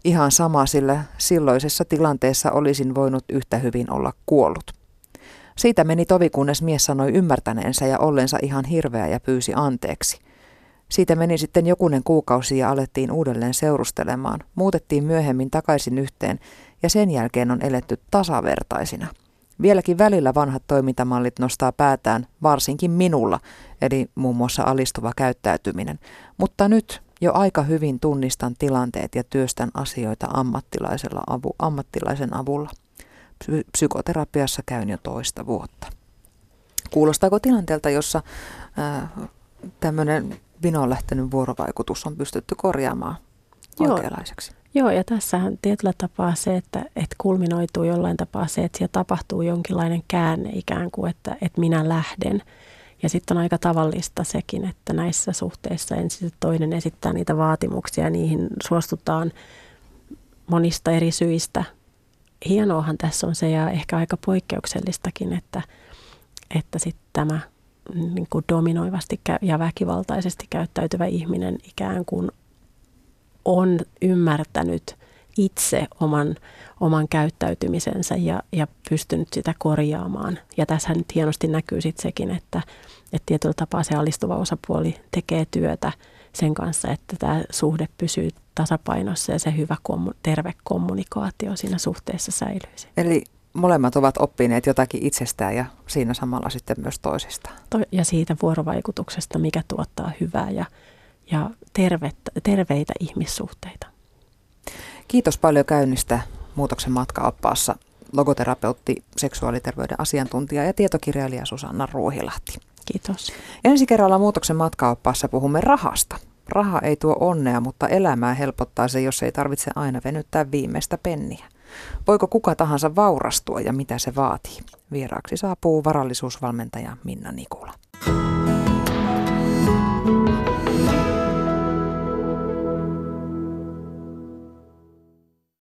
Ihan sama, sillä silloisessa tilanteessa olisin voinut yhtä hyvin olla kuollut. Siitä meni tovi, kunnes mies sanoi ymmärtäneensä ja ollensa ihan hirveä ja pyysi anteeksi. Siitä meni sitten jokunen kuukausi ja alettiin uudelleen seurustelemaan. Muutettiin myöhemmin takaisin yhteen ja sen jälkeen on eletty tasavertaisina. Vieläkin välillä vanhat toimintamallit nostaa päätään, varsinkin minulla, eli muun muassa alistuva käyttäytyminen. Mutta nyt jo aika hyvin tunnistan tilanteet ja työstän asioita ammattilaisella avu, ammattilaisen avulla. Psy- psykoterapiassa käyn jo toista vuotta. Kuulostaako tilanteelta, jossa tämmöinen vinoon lähtenyt vuorovaikutus on pystytty korjaamaan oikeanlaiseksi? Joo, ja tässähän tietyllä tapaa se, että, että kulminoituu jollain tapaa se, että siellä tapahtuu jonkinlainen käänne ikään kuin, että, että minä lähden. Ja sitten on aika tavallista sekin, että näissä suhteissa ensin toinen esittää niitä vaatimuksia ja niihin suostutaan monista eri syistä. Hienoahan tässä on se ja ehkä aika poikkeuksellistakin, että, että sitten tämä niin kuin dominoivasti ja väkivaltaisesti käyttäytyvä ihminen ikään kuin on ymmärtänyt itse oman, oman käyttäytymisensä ja, ja pystynyt sitä korjaamaan. Ja tässä nyt hienosti näkyy sitten sekin, että, että tietyllä tapaa se alistuva osapuoli tekee työtä sen kanssa, että tämä suhde pysyy tasapainossa ja se hyvä terve kommunikaatio siinä suhteessa säilyisi. Eli molemmat ovat oppineet jotakin itsestään ja siinä samalla sitten myös toisistaan. Ja siitä vuorovaikutuksesta, mikä tuottaa hyvää ja ja tervettä, terveitä ihmissuhteita. Kiitos paljon käynnistä Muutoksen matkaoppaassa logoterapeutti, seksuaaliterveyden asiantuntija ja tietokirjailija Susanna Ruuhilahti. Kiitos. Ensi kerralla Muutoksen matkaoppaassa puhumme rahasta. Raha ei tuo onnea, mutta elämää helpottaa se, jos ei tarvitse aina venyttää viimeistä penniä. Voiko kuka tahansa vaurastua ja mitä se vaatii? Vieraaksi saapuu varallisuusvalmentaja Minna Nikula.